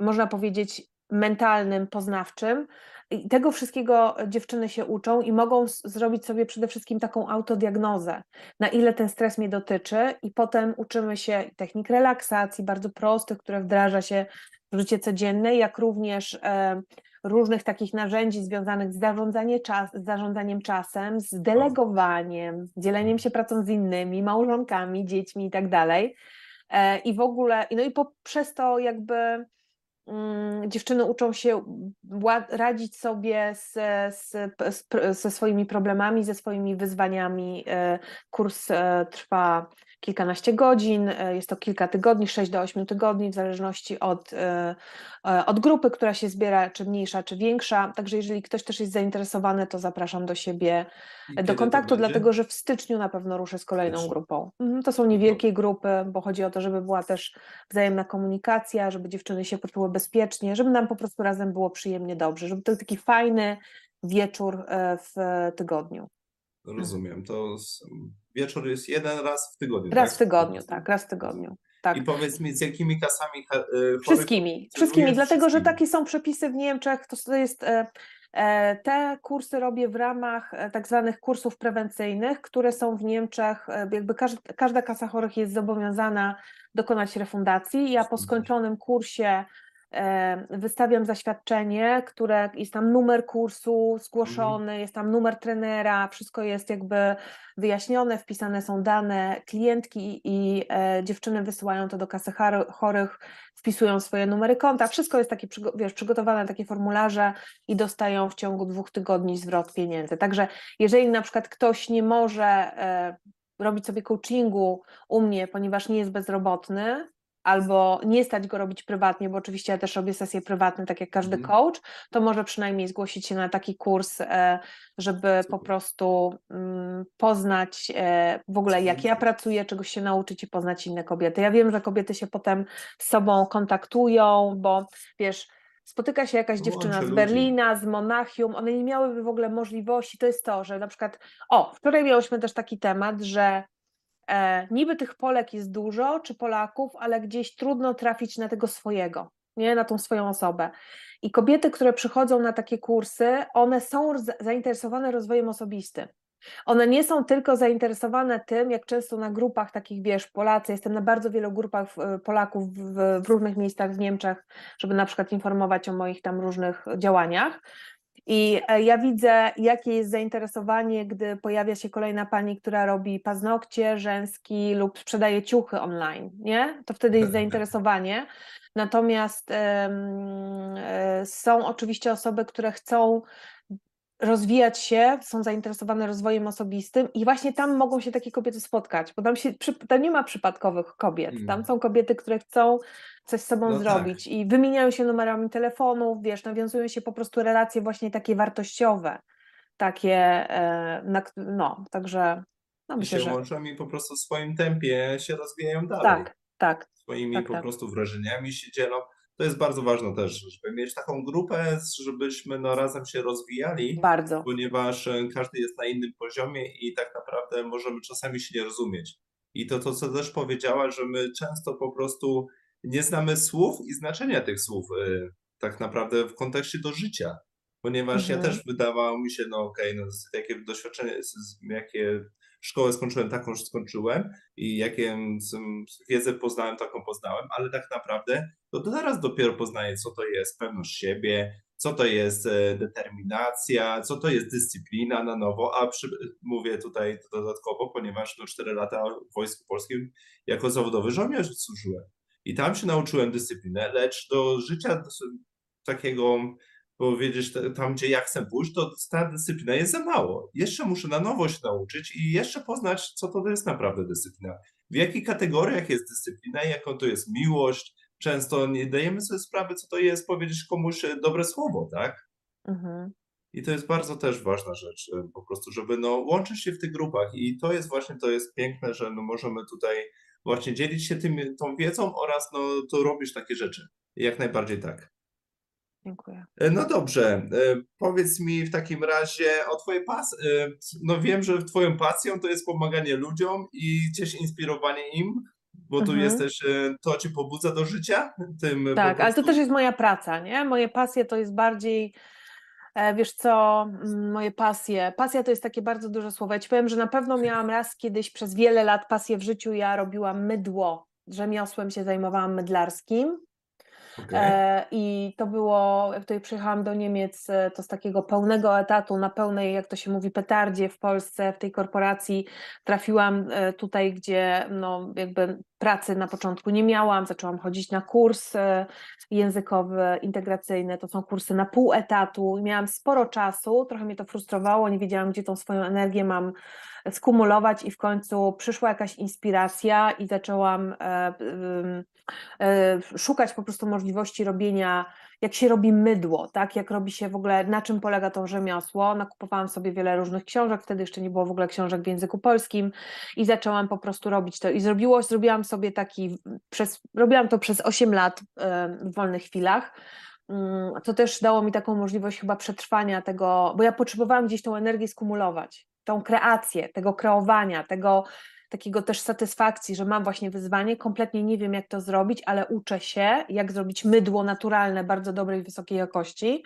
można powiedzieć, mentalnym, poznawczym. I tego wszystkiego dziewczyny się uczą i mogą zrobić sobie przede wszystkim taką autodiagnozę, na ile ten stres mnie dotyczy, i potem uczymy się technik relaksacji, bardzo prostych, które wdraża się w życie codzienne, jak również e, różnych takich narzędzi związanych z, zarządzanie czas, z zarządzaniem czasem, z delegowaniem, dzieleniem się pracą z innymi, małżonkami, dziećmi i tak dalej. E, I w ogóle, no i poprzez to jakby dziewczyny uczą się radzić sobie z, z, z, ze swoimi problemami, ze swoimi wyzwaniami. E, Kurs e, trwa kilkanaście godzin, e, jest to kilka tygodni, 6 do 8 tygodni, w zależności od, od grupy, która się zbiera, czy mniejsza, czy większa. Także jeżeli ktoś też jest zainteresowany, to zapraszam do siebie I do kontaktu, dlatego że w styczniu na pewno ruszę z kolejną grupą. Mhm, To są niewielkie grupy, bo chodzi o to, żeby była też wzajemna komunikacja, żeby dziewczyny się poczuły bezpiecznie, żeby nam po prostu razem było przyjemnie dobrze, żeby to był taki fajny wieczór e, w tygodniu. Rozumiem. To wieczór jest jeden raz w tygodniu, Raz tak? w tygodniu, tak, raz w tygodniu. Tak. I powiedz mi, z jakimi kasami e, chorych Wszystkimi, wszystkimi, dlatego że Wszystkimi. takie są przepisy w Niemczech. To jest, e, te kursy robię w ramach tak zwanych kursów prewencyjnych, które są w Niemczech. Jakby każda, każda kasa chorych jest zobowiązana dokonać refundacji. Ja po skończonym kursie wystawiam zaświadczenie, które jest tam numer kursu zgłoszony, jest tam numer trenera, wszystko jest jakby wyjaśnione, wpisane są dane klientki i e, dziewczyny wysyłają to do kasy chorych, wpisują swoje numery konta, wszystko jest takie, wiesz, przygotowane, takie formularze i dostają w ciągu dwóch tygodni zwrot pieniędzy. Także jeżeli na przykład ktoś nie może e, robić sobie coachingu u mnie, ponieważ nie jest bezrobotny, albo nie stać go robić prywatnie, bo oczywiście ja też robię sesje prywatne, tak jak każdy Mhm. coach, to może przynajmniej zgłosić się na taki kurs, e, żeby po prostu mm, poznać e, w ogóle jak ja pracuję, czegoś się nauczyć i poznać inne kobiety. Ja wiem, że kobiety się potem z sobą kontaktują, bo wiesz, spotyka się jakaś dziewczyna z. Berlina, z Monachium, one nie miałyby w ogóle możliwości, to jest to, że na przykład, o, wczoraj miałyśmy też taki temat, że niby tych Polek jest dużo, czy Polaków, ale gdzieś trudno trafić na tego swojego, nie, na tą swoją osobę. I kobiety, które przychodzą na takie kursy, one są zainteresowane rozwojem osobistym. One nie są tylko zainteresowane tym, jak często na grupach takich, wiesz, Polacy, jestem na bardzo wielu grupach e, Polaków w, w różnych miejscach w Niemczech, żeby na przykład informować o moich tam różnych działaniach. I e, ja widzę, jakie jest zainteresowanie, gdy pojawia się kolejna pani, która robi paznokcie, rzęski lub sprzedaje ciuchy online, nie? To wtedy jest [LAUGHS] zainteresowanie. Natomiast e, są oczywiście osoby, które chcą rozwijać się, są zainteresowane rozwojem osobistym i właśnie tam mogą się takie kobiety spotkać, bo tam, się, tam nie ma przypadkowych kobiet, tam Mm. są kobiety, które chcą coś z sobą No tak. zrobić i wymieniają się numerami telefonów, wiesz, nawiązują się po prostu relacje właśnie takie wartościowe, takie, e, no, także no I myślę, się że łączą i po prostu w swoim tempie się rozwijają dalej. tak, tak, Swoimi tak, po tak. prostu wrażeniami się dzielą. To jest bardzo ważne też, żeby mieć taką grupę, żebyśmy no, razem się rozwijali, bardzo, ponieważ e, każdy jest na innym poziomie i tak naprawdę możemy czasami się nie rozumieć. I to, to co też powiedziała, że my często po prostu nie znamy słów i znaczenia tych słów e, tak naprawdę w kontekście do życia. Ponieważ ja Mhm. też wydawało mi się, no okej, no z- jakie doświadczenie, jakie szkołę skończyłem, taką skończyłem i jakie wiedzę poznałem, taką poznałem, ale tak naprawdę to teraz dopiero poznaję, co to jest pewność siebie, co to jest e, determinacja, co to jest dyscyplina na nowo, a przy, mówię tutaj dodatkowo, ponieważ no 4 lata w Wojsku Polskim jako zawodowy żołnierz służyłem. I tam się nauczyłem dyscyplinę, lecz do życia takiego powiedzieć tam, gdzie ja chcę pójść, to ta dyscyplina jest za mało. Jeszcze muszę na nowo się nauczyć i jeszcze poznać, co to jest naprawdę dyscyplina. W jakich kategoriach jest dyscyplina, jaką to jest miłość. Często nie dajemy sobie sprawy, co to jest powiedzieć komuś e, dobre słowo, tak? mhm. I to jest bardzo też ważna rzecz, e, po prostu, żeby no, łączyć się w tych grupach. I to jest właśnie, to jest piękne, że no, możemy tutaj właśnie dzielić się tym, tą wiedzą oraz no, to robić takie rzeczy. Jak najbardziej tak. Dziękuję. E, No dobrze, e, powiedz mi w takim razie o twojej pasji. No wiem, że twoją pasją to jest pomaganie ludziom i gdzieś inspirowanie im, bo tu Mhm. jesteś, e, to cię pobudza do życia? [LAUGHS] Tym Tak, ale to też jest moja praca, nie? Moje pasje to jest bardziej, e, wiesz co, mm, moje pasje. Pasja to jest takie bardzo duże słowo. Ja ci powiem, że na pewno miałam raz kiedyś przez wiele lat pasję w życiu. Ja robiłam mydło, rzemiosłem się zajmowałam mydlarskim. Okej. E, I to było, jak tutaj przyjechałam do Niemiec, e, to z takiego pełnego etatu, na pełnej, jak to się mówi, petardzie w Polsce, w tej korporacji, trafiłam e, tutaj, gdzie no, jakby pracy na początku nie miałam, zaczęłam chodzić na kurs językowy, integracyjny, to są kursy na pół etatu, miałam sporo czasu, trochę mnie to frustrowało, nie wiedziałam, gdzie tą swoją energię mam skumulować i w końcu przyszła jakaś inspiracja i zaczęłam e, e, szukać po prostu możliwości robienia, jak się robi mydło, tak, jak robi się w ogóle, na czym polega to rzemiosło. Nakupowałam sobie wiele różnych książek, wtedy jeszcze nie było w ogóle książek w języku polskim i zaczęłam po prostu robić to. I zrobiło, zrobiłam sobie taki, przez, robiłam to przez 8 lat e, w wolnych chwilach, mm, to też dało mi taką możliwość chyba przetrwania tego, bo ja potrzebowałam gdzieś tą energię skumulować tą kreację, tego kreowania, tego takiego też satysfakcji, że mam właśnie wyzwanie, kompletnie nie wiem jak to zrobić, ale uczę się, jak zrobić mydło naturalne, bardzo dobrej, wysokiej jakości.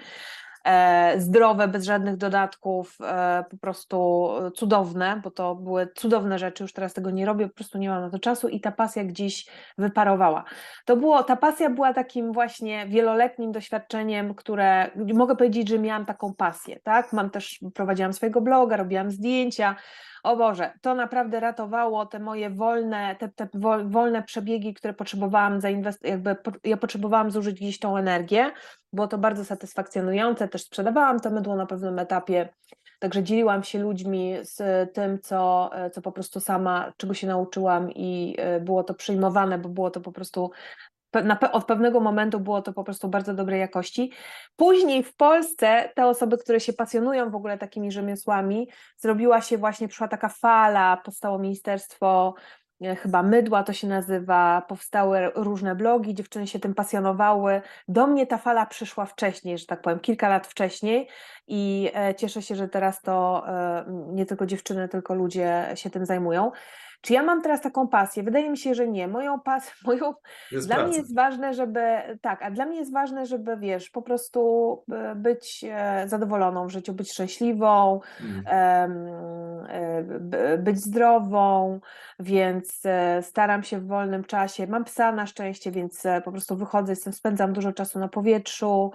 E, zdrowe, bez żadnych dodatków, e, po prostu cudowne, bo to były cudowne rzeczy, już teraz tego nie robię, po prostu nie mam na to czasu i ta pasja gdzieś wyparowała. To było, ta pasja była takim właśnie wieloletnim doświadczeniem, które mogę powiedzieć, że miałam taką pasję, tak? Mam też, prowadziłam swojego bloga, robiłam zdjęcia, o Boże, to naprawdę ratowało te moje wolne, te, te wolne przebiegi, które potrzebowałam zainwestować, jakby ja potrzebowałam zużyć gdzieś tą energię, było to bardzo satysfakcjonujące, też sprzedawałam to mydło na pewnym etapie, także dzieliłam się ludźmi z tym, co, co po prostu sama, czego się nauczyłam i e, było to przyjmowane, bo było to po prostu od pewnego momentu było to po prostu bardzo dobrej jakości. Później w Polsce te osoby, które się pasjonują w ogóle takimi rzemiosłami, zrobiła się właśnie, przyszła taka fala, powstało Ministerstwo e, chyba Mydła to się nazywa, powstały różne blogi, dziewczyny się tym pasjonowały. Do mnie ta fala przyszła wcześniej, że tak powiem, kilka lat wcześniej i e, cieszę się, że teraz to e, nie tylko dziewczyny, tylko ludzie się tym zajmują. Czy ja mam teraz taką pasję? Wydaje mi się, że nie. Moją pasję, [LAUGHS] moją... Jest dla mnie jest ważne, żeby, tak, a dla mnie jest ważne, żeby, wiesz, po prostu e, być e, zadowoloną w życiu, być szczęśliwą, Mm. e, być zdrową, więc staram się w wolnym czasie. Mam psa na szczęście, więc po prostu wychodzę, jestem, spędzam dużo czasu na powietrzu,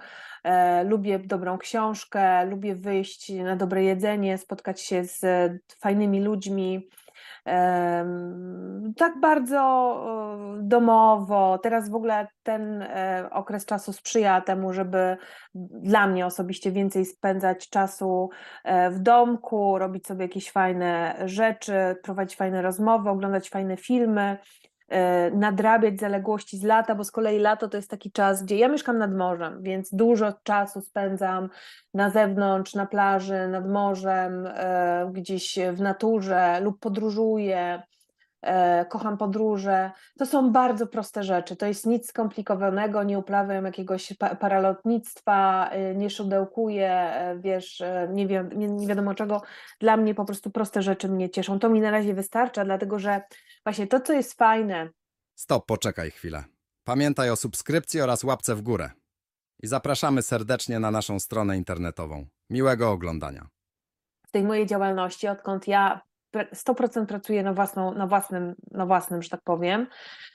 lubię dobrą książkę, lubię wyjść na dobre jedzenie, spotkać się z fajnymi ludźmi tak bardzo domowo. Teraz w ogóle ten e, okres czasu sprzyja temu, żeby dla mnie osobiście więcej spędzać czasu e, w domku, robić sobie jakieś fajne rzeczy, prowadzić fajne rozmowy, oglądać fajne filmy. E, nadrabiać zaległości z lata, bo z kolei lato to jest taki czas, gdzie ja mieszkam nad morzem, więc dużo czasu spędzam na zewnątrz, na plaży, nad morzem, e, gdzieś w naturze lub podróżuję. E, kocham podróże. To są bardzo proste rzeczy. To jest nic skomplikowanego, nie uprawiam jakiegoś paralotnictwa, nie szudełkuję, wiesz, nie, wi nie, nie wiadomo czego. Dla mnie po prostu proste rzeczy mnie cieszą. To mi na razie wystarcza, dlatego że Właśnie to, co jest fajne. Stop, poczekaj chwilę. Pamiętaj o subskrypcji oraz łapce w górę. I zapraszamy serdecznie na naszą stronę internetową. Miłego oglądania. W tej mojej działalności, odkąd ja 100% pracuję na, własną, na, własnym, na własnym, że tak powiem,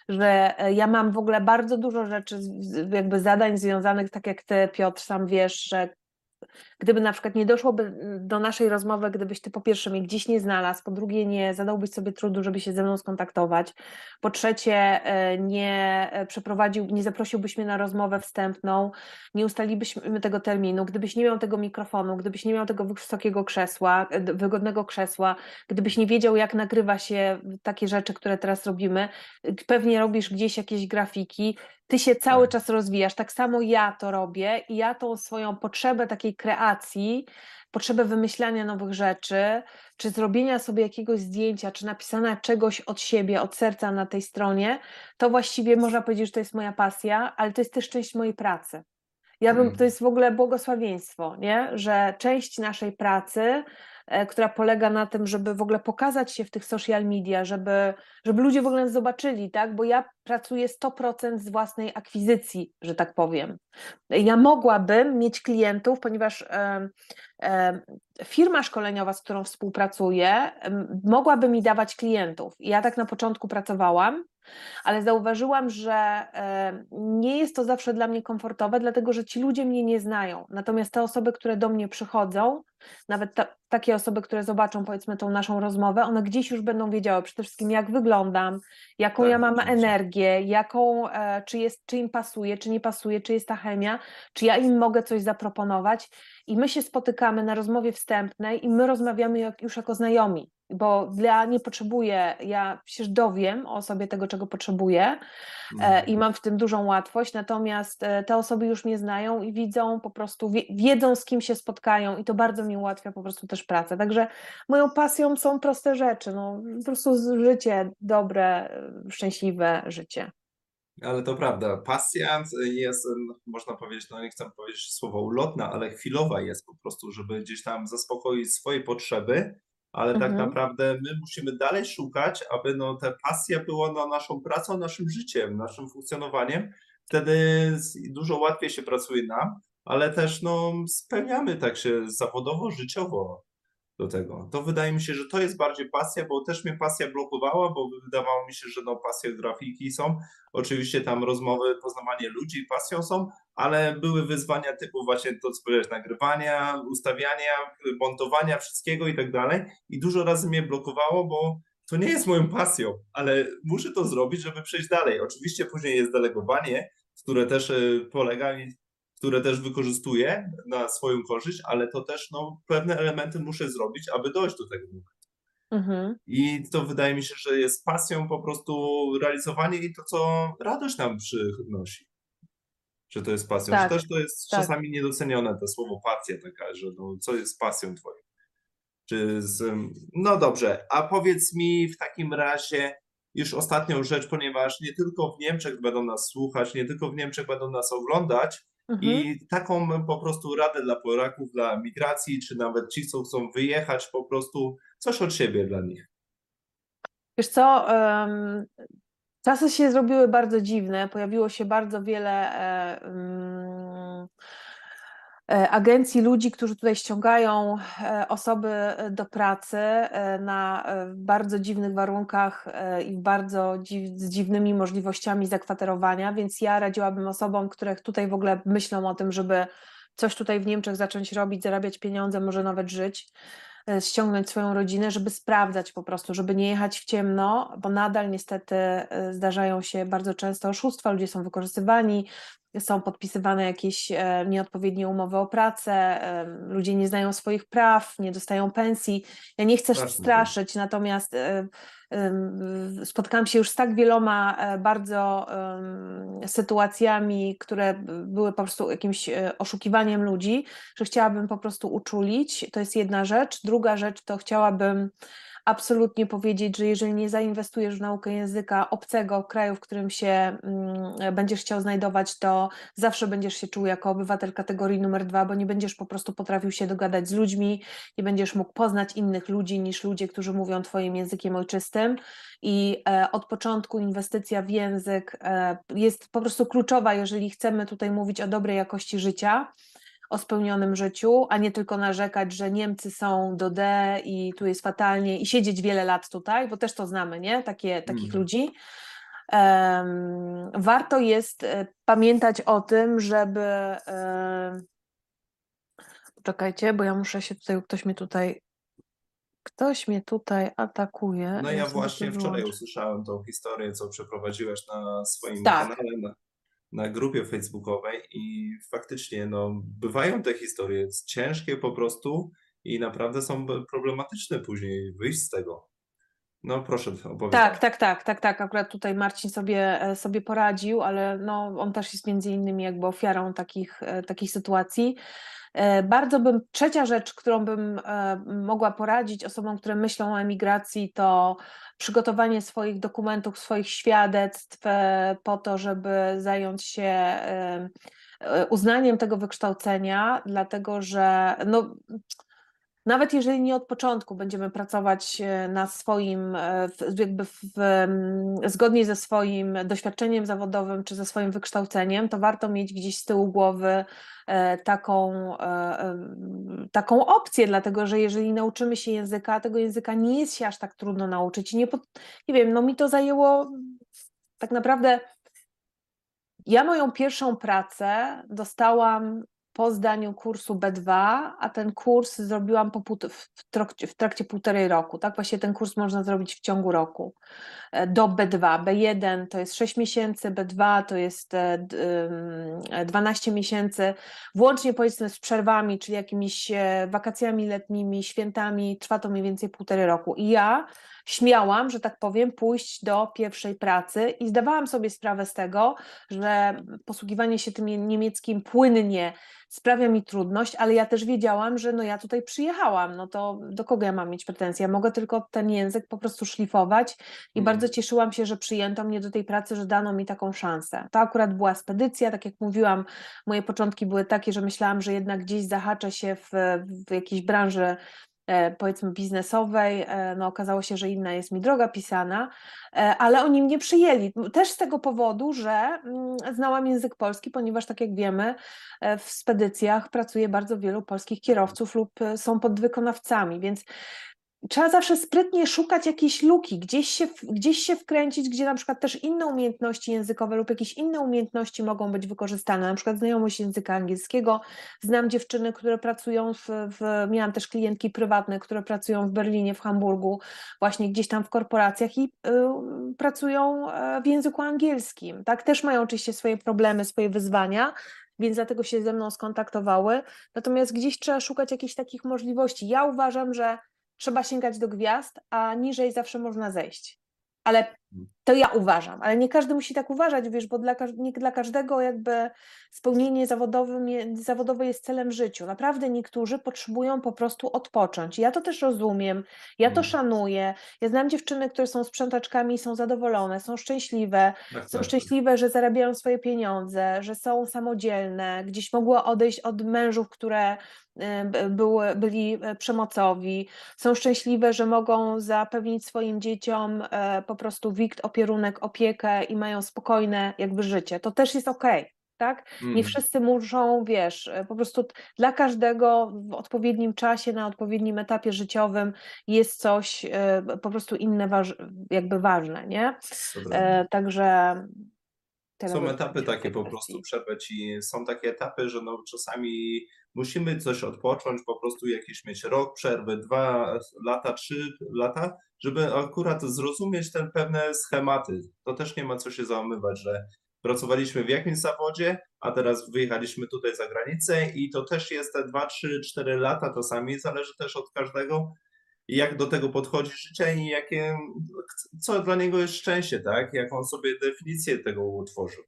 że e, ja mam w ogóle bardzo dużo rzeczy, jakby zadań związanych, tak jak ty, Piotr, sam wiesz, że Gdyby na przykład nie doszłoby mm, do naszej rozmowy, gdybyś ty po pierwsze mnie gdzieś nie znalazł, po drugie nie zadałbyś sobie trudu, żeby się ze mną skontaktować, po trzecie e, nie e, przeprowadził, nie zaprosiłbyś mnie na rozmowę wstępną, nie ustalibyśmy tego terminu, gdybyś nie miał tego mikrofonu, gdybyś nie miał tego wysokiego krzesła, e, wygodnego krzesła, gdybyś nie wiedział, jak nagrywa się takie rzeczy, które teraz robimy, pewnie robisz gdzieś jakieś grafiki, ty się cały Tak. czas rozwijasz, tak samo ja to robię i ja tą swoją potrzebę takiej kreacji, potrzebę wymyślania nowych rzeczy, czy zrobienia sobie jakiegoś zdjęcia, czy napisania czegoś od siebie, od serca na tej stronie, to właściwie można powiedzieć, że to jest moja pasja, ale to jest też część mojej pracy. Ja bym, to Mm. jest w ogóle błogosławieństwo, nie? że część naszej pracy która polega na tym, żeby w ogóle pokazać się w tych social media, żeby, żeby ludzie w ogóle zobaczyli, tak? Bo ja pracuję 100% z własnej akwizycji, że tak powiem. Ja mogłabym mieć klientów, ponieważ e, e, firma szkoleniowa, z którą współpracuję, mogłaby mi dawać klientów. Ja tak na początku pracowałam, ale zauważyłam, że nie jest to zawsze dla mnie komfortowe, dlatego że ci ludzie mnie nie znają. Natomiast te osoby, które do mnie przychodzą, nawet ta, takie osoby, które zobaczą powiedzmy tą naszą rozmowę, one gdzieś już będą wiedziały przede wszystkim jak wyglądam, jaką Tak, ja mam oczywiście. energię, jaką, e, czy, jest, czy im pasuje, czy nie pasuje, czy jest ta chemia, czy ja im mogę coś zaproponować. I my się spotykamy na rozmowie wstępnej i my rozmawiamy już jako znajomi, bo ja nie potrzebuję, ja przecież dowiem o sobie tego, czego potrzebuję e, Mhm. i mam w tym dużą łatwość, natomiast e, te osoby już mnie znają i widzą po prostu, wie, wiedzą z kim się spotkają i to bardzo mi ułatwia po prostu też pracę. Także moją pasją są proste rzeczy, no po prostu życie dobre, szczęśliwe życie. Ale to prawda, pasja jest, no, można powiedzieć, no nie chcę powiedzieć słowo ulotna, ale chwilowa jest po prostu, żeby gdzieś tam zaspokoić swoje potrzeby, ale tak Mhm. naprawdę my musimy dalej szukać, aby no ta pasja była no, naszą pracą, naszym życiem, naszym funkcjonowaniem. Wtedy dużo łatwiej się pracuje nam, ale też no, spełniamy tak się zawodowo, życiowo do tego. To wydaje mi się, że to jest bardziej pasja, bo też mnie pasja blokowała, bo wydawało mi się, że no pasje grafiki są, oczywiście tam rozmowy, poznawanie ludzi pasją są, ale były wyzwania typu właśnie to, co powiedziałeś, nagrywania, ustawiania, montowania wszystkiego i tak dalej i dużo razy mnie blokowało, bo to nie jest moją pasją, ale muszę to zrobić, żeby przejść dalej. Oczywiście później jest delegowanie, które też y, polega które też wykorzystuję na swoją korzyść, ale to też no, pewne elementy muszę zrobić, aby dojść do tego momentu. Mhm. I to wydaje mi się, że jest pasją po prostu realizowanie i to, co radość nam przynosi. Że to jest pasją. Tak, że też to jest tak. czasami niedocenione, to słowo pasja taka, że no, co jest pasją twoją. Czy z, no dobrze, a powiedz mi w takim razie już ostatnią rzecz, ponieważ nie tylko w Niemczech będą nas słuchać, nie tylko w Niemczech będą nas oglądać, Mhm. i taką po prostu radę dla Polaków, dla migracji, czy nawet ci, co chcą wyjechać, po prostu coś od siebie dla nich. Wiesz co, czasy się zrobiły bardzo dziwne, pojawiło się bardzo wiele e, mm, e, agencji, ludzi, którzy tutaj ściągają e, osoby do pracy na bardzo dziwnych warunkach i bardzo dziw, z dziwnymi możliwościami zakwaterowania, więc ja radziłabym osobom, które tutaj w ogóle myślą o tym, żeby coś tutaj w Niemczech zacząć robić, zarabiać pieniądze, może nawet żyć, ściągnąć swoją rodzinę, żeby sprawdzać po prostu, żeby nie jechać w ciemno, bo nadal niestety e, zdarzają się bardzo często oszustwa, ludzie są wykorzystywani, są podpisywane jakieś e, nieodpowiednie umowy o pracę, e, ludzie nie znają swoich praw, nie dostają pensji. Ja nie chcę Straszne straszyć, natomiast e, spotkałam się już z tak wieloma bardzo sytuacjami, które były po prostu jakimś oszukiwaniem ludzi, że chciałabym po prostu uczulić. To jest jedna rzecz. Druga rzecz to chciałabym absolutnie powiedzieć, że jeżeli nie zainwestujesz w naukę języka obcego kraju, w którym się mm, będziesz chciał znajdować, to zawsze będziesz się czuł jako obywatel kategorii numer dwa, bo nie będziesz po prostu potrafił się dogadać z ludźmi, nie będziesz mógł poznać innych ludzi niż ludzie, którzy mówią Twoim językiem ojczystym. I e, od początku inwestycja w język e, jest po prostu kluczowa, jeżeli chcemy tutaj mówić o dobrej jakości życia o spełnionym życiu, a nie tylko narzekać, że Niemcy są do D i tu jest fatalnie i siedzieć wiele lat tutaj, bo też to znamy, nie? Takie, takich Mhm. ludzi. Em, warto jest e, pamiętać o tym, żeby. E, czekajcie, bo ja muszę się tutaj, ktoś mnie tutaj. Ktoś mnie tutaj atakuje. No ja właśnie wczoraj usłyszałem tą historię, co przeprowadziłeś na swoim Tak. kanale, na, grupie facebookowej i faktycznie no, bywają te historie ciężkie po prostu i naprawdę są problematyczne później wyjść z tego. No proszę opowiedz. Tak, tak, tak, tak, tak. Akurat tutaj Marcin sobie, e, sobie poradził, ale no, on też jest między innymi jakby ofiarą takich, e, takich sytuacji. E, Bardzo bym, trzecia rzecz, którą bym e, mogła poradzić osobom, które myślą o emigracji, to przygotowanie swoich dokumentów, swoich świadectw e, po to, żeby zająć się uznaniem tego wykształcenia, dlatego że no, nawet jeżeli nie od początku będziemy pracować e, na swoim, e, jakby w, zgodnie ze swoim doświadczeniem zawodowym czy ze swoim wykształceniem, to warto mieć gdzieś z tyłu głowy e, taką, taką opcję, dlatego że jeżeli nauczymy się języka, tego języka nie jest się aż tak trudno nauczyć. Nie, nie wiem, no mi to zajęło tak naprawdę ja moją pierwszą pracę dostałam po zdaniu kursu B2, a ten kurs zrobiłam po pół, w, trakcie, w trakcie półtorej roku. Tak, właśnie ten kurs można zrobić w ciągu roku. E, do B2. B1 to jest 6 miesięcy, B2 to jest 12 miesięcy, włącznie powiedzmy z przerwami, czyli jakimiś e, wakacjami letnimi, świętami, trwa to mniej więcej półtorej roku. I ja śmiałam, że tak powiem, pójść do pierwszej pracy i zdawałam sobie sprawę z tego, że posługiwanie się tym niemieckim płynnie sprawia mi trudność, ale ja też wiedziałam, że no ja tutaj przyjechałam, no to do kogo ja mam mieć pretensje? Ja mogę tylko ten język po prostu szlifować i mm. bardzo cieszyłam się, że przyjęto mnie do tej pracy, że dano mi taką szansę. To akurat była spedycja, tak jak mówiłam, moje początki były takie, że myślałam, że jednak gdzieś zahaczę się w, w jakiejś branży powiedzmy biznesowej, e, no okazało się, że inna jest mi droga pisana, e, ale oni mnie przyjęli. Też z tego powodu, że mm, znałam język polski, ponieważ tak jak wiemy, w spedycjach pracuje bardzo wielu polskich kierowców lub są podwykonawcami, więc trzeba zawsze sprytnie szukać jakiejś luki, gdzieś się, gdzieś się wkręcić, gdzie na przykład też inne umiejętności językowe lub jakieś inne umiejętności mogą być wykorzystane, na przykład znajomość języka angielskiego. Znam dziewczyny, które pracują w, w miałam też klientki prywatne, które pracują w Berlinie, w Hamburgu, właśnie gdzieś tam w korporacjach i y, pracują e, w języku angielskim. Tak, też mają oczywiście swoje problemy, swoje wyzwania, więc dlatego się ze mną skontaktowały. Natomiast gdzieś trzeba szukać jakichś takich możliwości. Ja uważam, że trzeba sięgać do gwiazd, a niżej zawsze można zejść. Ale. To ja uważam, ale nie każdy musi tak uważać, wiesz, bo dla, nie dla każdego jakby spełnienie zawodowe, zawodowe jest celem życiu. Naprawdę niektórzy potrzebują po prostu odpocząć. Ja to też rozumiem, ja to mm. szanuję. Ja znam dziewczyny, które są sprzątaczkami i są zadowolone, są szczęśliwe, tak, są tak. szczęśliwe, że zarabiają swoje pieniądze, że są samodzielne, gdzieś mogły odejść od mężów, które Y, były, byli e, przemocowi, są szczęśliwe, że mogą zapewnić swoim dzieciom e, po prostu wikt, opierunek, opiekę i mają spokojne jakby życie. To też jest okej. Okay tak? Nie mhm. wszyscy muszą, wiesz, e, po prostu dla każdego w odpowiednim czasie, na odpowiednim etapie życiowym jest coś po prostu inne, jakby ważne, nie? E, także. Są etapy takie po prostu przerwę ci. Są takie etapy, że no czasami musimy coś odpocząć, po prostu jakiś mieć rok przerwy, dwa lata, trzy lata, żeby akurat zrozumieć te pewne schematy. To też nie ma co się załamywać, że pracowaliśmy w jakimś zawodzie, a teraz wyjechaliśmy tutaj za granicę i to też jest te 2, 3, 4 lata, to sami zależy też od każdego, jak do tego podchodzi życie i jakie, co dla niego jest szczęście, tak? Jak on sobie definicję tego utworzył.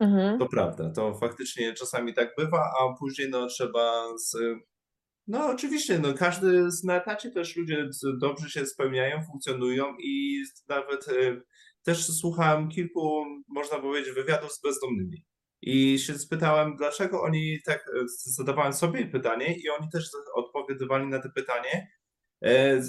Mhm. To prawda, to faktycznie czasami tak bywa, a później no trzeba z... No oczywiście, no każdy na etacie też ludzie dobrze się spełniają, funkcjonują i nawet y, też słuchałem kilku, można powiedzieć, wywiadów z bezdomnymi. I się spytałem, dlaczego oni tak, y, zadawałem sobie pytanie i oni też odpowiadywali na to pytanie, E,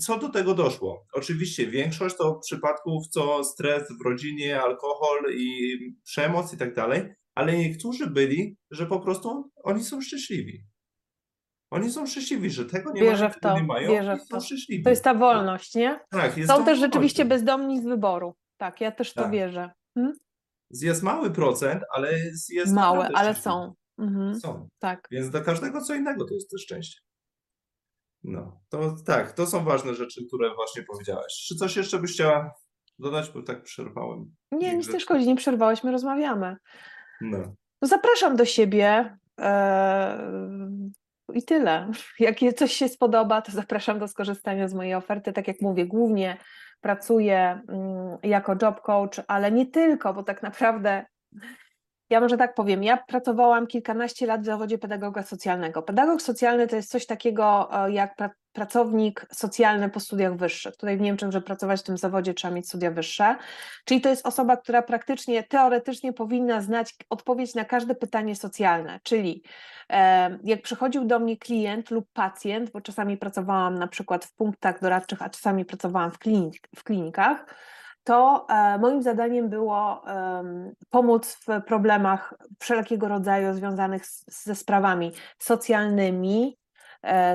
co do tego doszło? Oczywiście większość to przypadków, co stres w rodzinie, alkohol i przemoc i tak dalej, ale niektórzy byli, że po prostu oni są szczęśliwi. Oni są szczęśliwi, że tego nie, wierzę mają, w to, nie mają wierzę w to. szczęśliwi. To jest ta wolność, nie? Tak, jest Są też rzeczywiście bezdomni z wyboru. Tak, ja też tak. to wierzę. Hmm? Jest mały procent, ale jest Mały, ale są. Mhm. Są. Tak. Więc dla każdego co innego to jest to szczęście. No, to tak, to są ważne rzeczy, które właśnie powiedziałaś. Czy coś jeszcze byś chciała dodać, bo tak przerwałem? Nie, nic nie szkodzi, nie przerwałeś, my rozmawiamy. No. no zapraszam do siebie e, i tyle. [LAUGHS] Jak coś się spodoba, to zapraszam do skorzystania z mojej oferty. Tak jak mówię, głównie pracuję mm, jako job coach, ale nie tylko, bo tak naprawdę ja może tak powiem, ja pracowałam kilkanaście lat w zawodzie pedagoga socjalnego. Pedagog socjalny to jest coś takiego e, jak pracownik socjalny po studiach wyższych. Tutaj w Niemczech, żeby pracować w tym zawodzie trzeba mieć studia wyższe, czyli to jest osoba, która praktycznie, teoretycznie powinna znać odpowiedź na każde pytanie socjalne, czyli e, jak przychodził do mnie klient lub pacjent, bo czasami pracowałam na przykład w punktach doradczych, a czasami pracowałam w, klinik, w klinikach, to e, moim zadaniem było pomóc w problemach wszelkiego rodzaju związanych ze sprawami socjalnymi,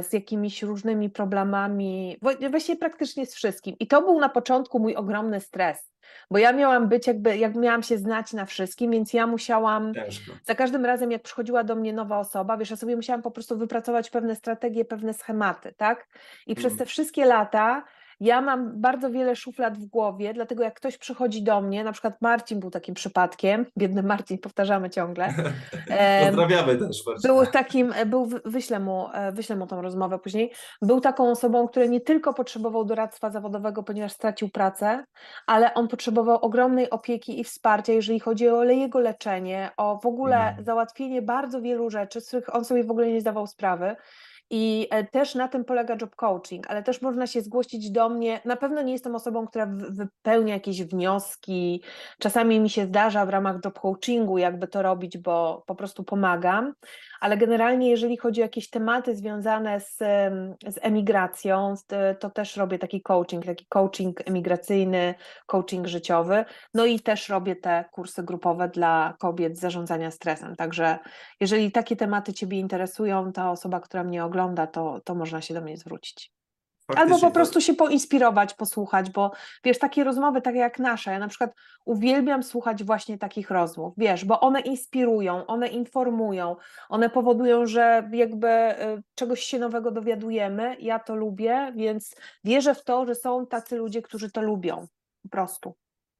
z jakimiś różnymi problemami, właściwie praktycznie z wszystkim. I to był na początku mój ogromny stres, Bo ja miałam być jakby, jak miałam się znać na wszystkim, więc ja musiałam Ciężko. za każdym razem, jak przychodziła do mnie nowa osoba, wiesz, ja sobie musiałam po prostu wypracować pewne strategie, pewne schematy, tak? I przez Mhm. te wszystkie lata ja mam bardzo wiele szuflad w głowie, dlatego jak ktoś przychodzi do mnie, na przykład Marcin był takim przypadkiem, biedny Marcin, powtarzamy ciągle, [LAUGHS] Pozdrawiamy też. Marcina. był takim, był, wy- wyślę mu, e, wyślę mu tą rozmowę później, był taką osobą, który nie tylko potrzebował doradztwa zawodowego, ponieważ stracił pracę, ale on potrzebował ogromnej opieki i wsparcia, jeżeli chodzi o jego leczenie, o w ogóle Mhm. załatwienie bardzo wielu rzeczy, z których on sobie w ogóle nie zdawał sprawy. I e, też na tym polega job coaching, ale też można się zgłosić do mnie. Na pewno nie jestem osobą, która wy- wypełnia jakieś wnioski. Czasami mi się zdarza w ramach job coachingu, jakby to robić, bo po prostu pomagam. Ale generalnie, jeżeli chodzi o jakieś tematy związane z, z emigracją, z- to też robię taki coaching, taki coaching emigracyjny, coaching życiowy. No i też robię te kursy grupowe dla kobiet zarządzania stresem. Także jeżeli takie tematy Ciebie interesują, ta osoba, która mnie ogląda, to, to można się do mnie zwrócić. Albo Faktycznie po to- prostu się poinspirować, posłuchać, bo wiesz, takie rozmowy, takie jak nasza, ja na przykład uwielbiam słuchać właśnie takich rozmów, wiesz, bo one inspirują, one informują, one powodują, że jakby y, czegoś się nowego dowiadujemy, ja to lubię, więc wierzę w to, że są tacy ludzie, którzy to lubią, po prostu.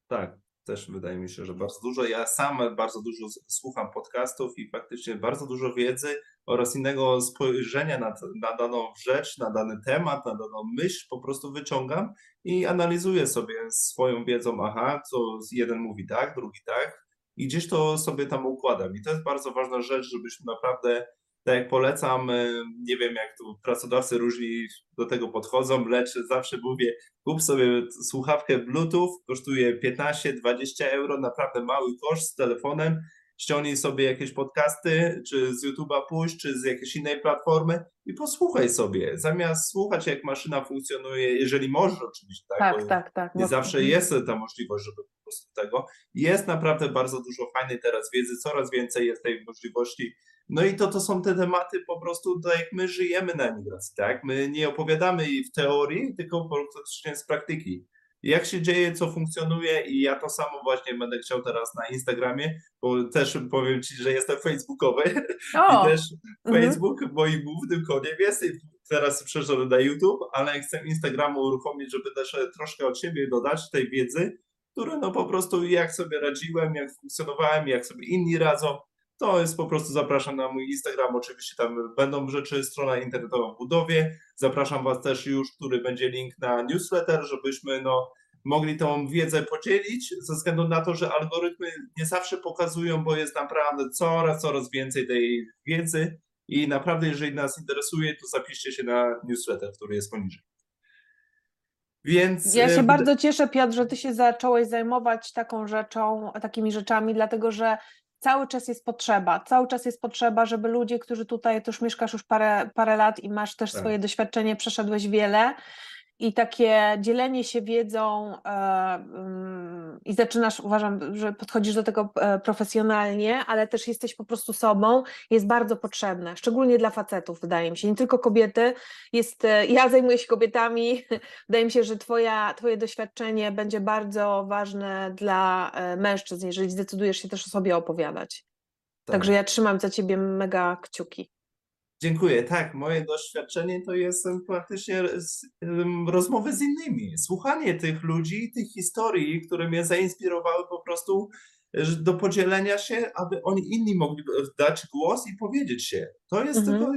Tak, też wydaje mi się, że bardzo dużo. Ja sam bardzo dużo słucham podcastów i faktycznie bardzo dużo wiedzy oraz innego spojrzenia na, na daną rzecz, na dany temat, na daną myśl po prostu wyciągam i analizuję sobie swoją wiedzą, aha, co jeden mówi tak, drugi tak i gdzieś to sobie tam układam. I to jest bardzo ważna rzecz, żebyśmy naprawdę, tak jak polecam, e, nie wiem jak tu pracodawcy różni do tego podchodzą, lecz zawsze mówię, Kup sobie słuchawkę Bluetooth, kosztuje 15-20 euro, naprawdę mały koszt z telefonem. Ściągnij sobie jakieś podcasty, czy z YouTube'a pójść, czy z jakiejś innej platformy i posłuchaj sobie. Zamiast słuchać, jak maszyna funkcjonuje, jeżeli możesz oczywiście, tak? Tak, tak, tak. nie zawsze jest ta możliwość, żeby po prostu tego. Jest naprawdę bardzo dużo fajnej teraz wiedzy, coraz więcej jest tej możliwości. No i to, to są te tematy po prostu, tak jak my żyjemy na emigracji, tak? My nie opowiadamy w teorii, tylko praktycznie z praktyki. Jak się dzieje, co funkcjonuje i ja to samo właśnie będę chciał teraz na Instagramie, bo też powiem Ci, że jestem facebookowy [LAUGHS] O, i też mhm. Facebook moim głównym koniem jest teraz przeszedłem na YouTube, ale chcę Instagramu uruchomić, żeby też e, troszkę od siebie dodać tej wiedzy, które no po prostu jak sobie radziłem, jak funkcjonowałem, jak sobie inni radzą, to jest po prostu zapraszam na mój Instagram, oczywiście tam będą rzeczy, strona internetowa w budowie, zapraszam Was też już, który będzie link na newsletter, żebyśmy no mogli tą wiedzę podzielić, ze względu na to, że algorytmy nie zawsze pokazują, bo jest naprawdę coraz, coraz więcej tej wiedzy i naprawdę, jeżeli nas interesuje, to zapiszcie się na newsletter, który jest poniżej. Więc Ja e, się bardzo cieszę, Piotr, że ty się zacząłeś zajmować taką rzeczą, takimi rzeczami, dlatego że cały czas jest potrzeba, cały czas jest potrzeba, żeby ludzie, którzy tutaj, ty już mieszkasz już parę, parę lat i masz też Tak. swoje doświadczenie, przeszedłeś wiele i takie dzielenie się wiedzą e, mm, i zaczynasz, uważam, że podchodzisz do tego e, profesjonalnie, ale też jesteś po prostu sobą, jest bardzo potrzebne, szczególnie dla facetów, wydaje mi się, nie tylko kobiety, jest, e, ja zajmuję się kobietami, [LAUGHS] Wydaje mi się, że twoja, Twoje doświadczenie będzie bardzo ważne dla mężczyzn, jeżeli zdecydujesz się też o sobie opowiadać. tak. Także ja trzymam za Ciebie mega kciuki. Dziękuję. Tak, moje doświadczenie to jest praktycznie rozmowy z innymi. Słuchanie tych ludzi, tych historii, które mnie zainspirowały po prostu do podzielenia się, aby oni inni mogli dać głos i powiedzieć się. To jest Mhm. tylko,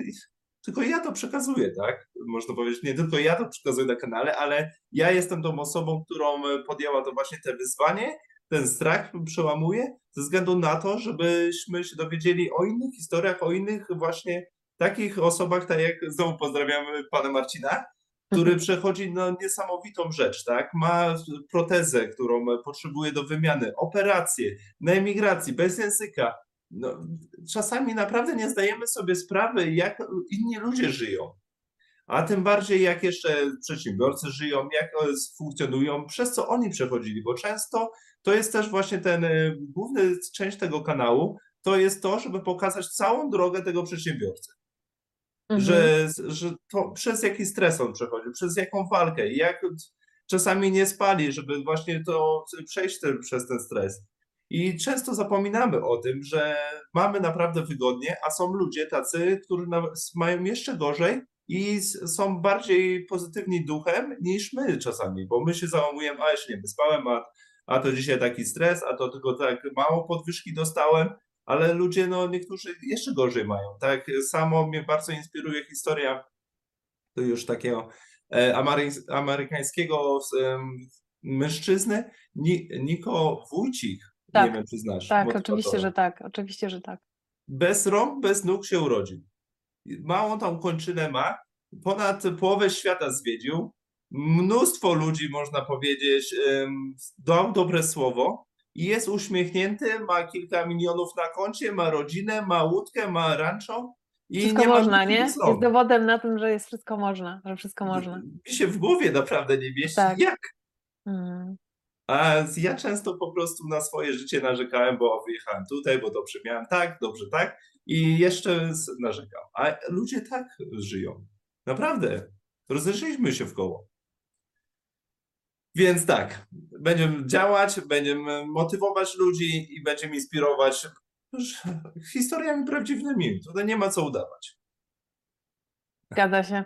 tylko ja to przekazuję, tak? Można powiedzieć, nie tylko ja to przekazuję na kanale, ale ja jestem tą osobą, którą e, podjęła to właśnie te wyzwanie, ten strach przełamuje, ze względu na to, żebyśmy się dowiedzieli o innych historiach, o innych właśnie takich osobach, tak jak znowu pozdrawiamy pana Marcina, który przechodzi no, niesamowitą rzecz, tak? Ma protezę, którą potrzebuje do wymiany, operację, na emigracji, bez języka. No, czasami naprawdę nie zdajemy sobie sprawy, jak inni ludzie żyją. A tym bardziej, jak jeszcze przedsiębiorcy żyją, jak funkcjonują, przez co oni przechodzili, bo często to jest też właśnie ten e, główny część tego kanału, to jest to, żeby pokazać całą drogę tego przedsiębiorcy Mhm. że, że to przez jaki stres on przechodził, przez jaką walkę, jak czasami nie spali, żeby właśnie to przejść ten, przez ten stres. I często zapominamy o tym, że mamy naprawdę wygodnie, a są ludzie tacy, którzy mają jeszcze gorzej i są bardziej pozytywni duchem niż my czasami, bo my się załamujemy, a jeszcze nie wyspałem, a, a to dzisiaj taki stres, a to tylko tak mało podwyżki dostałem, ale ludzie, no niektórzy jeszcze gorzej mają. Tak samo mnie bardzo inspiruje historia to już takiego e, amery- amerykańskiego mężczyzny, Ni- Niko Wójcik, Tak, nie wiem czy znasz. Tak, oczywiście, że tak. Oczywiście, że tak. Bez rąk, bez nóg się urodził. Małą tą kończynę ma, ponad połowę świata zwiedził, mnóstwo ludzi, można powiedzieć, dał dobre słowo jest uśmiechnięty, ma kilka milionów na koncie, ma rodzinę, ma łódkę, ma rancho i Wszystko nie można, nie? Jest dowodem na tym, że jest wszystko można, że wszystko można. Mi się w głowie naprawdę nie mieści, Tak. jak Mm. A ja często po prostu na swoje życie narzekałem, bo wyjechałem tutaj, bo dobrze miałem tak, dobrze tak i jeszcze narzekam. A ludzie tak żyją. Naprawdę. Rozeszliśmy się w koło. Więc tak, będziemy działać, będziemy motywować ludzi i będziemy inspirować historiami prawdziwymi. Tutaj nie ma co udawać. Zgadza się.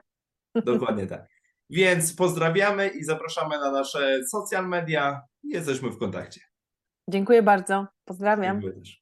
Dokładnie tak. Więc pozdrawiamy i zapraszamy na nasze social media. Jesteśmy w kontakcie. Dziękuję bardzo. Pozdrawiam. Dziękuję też.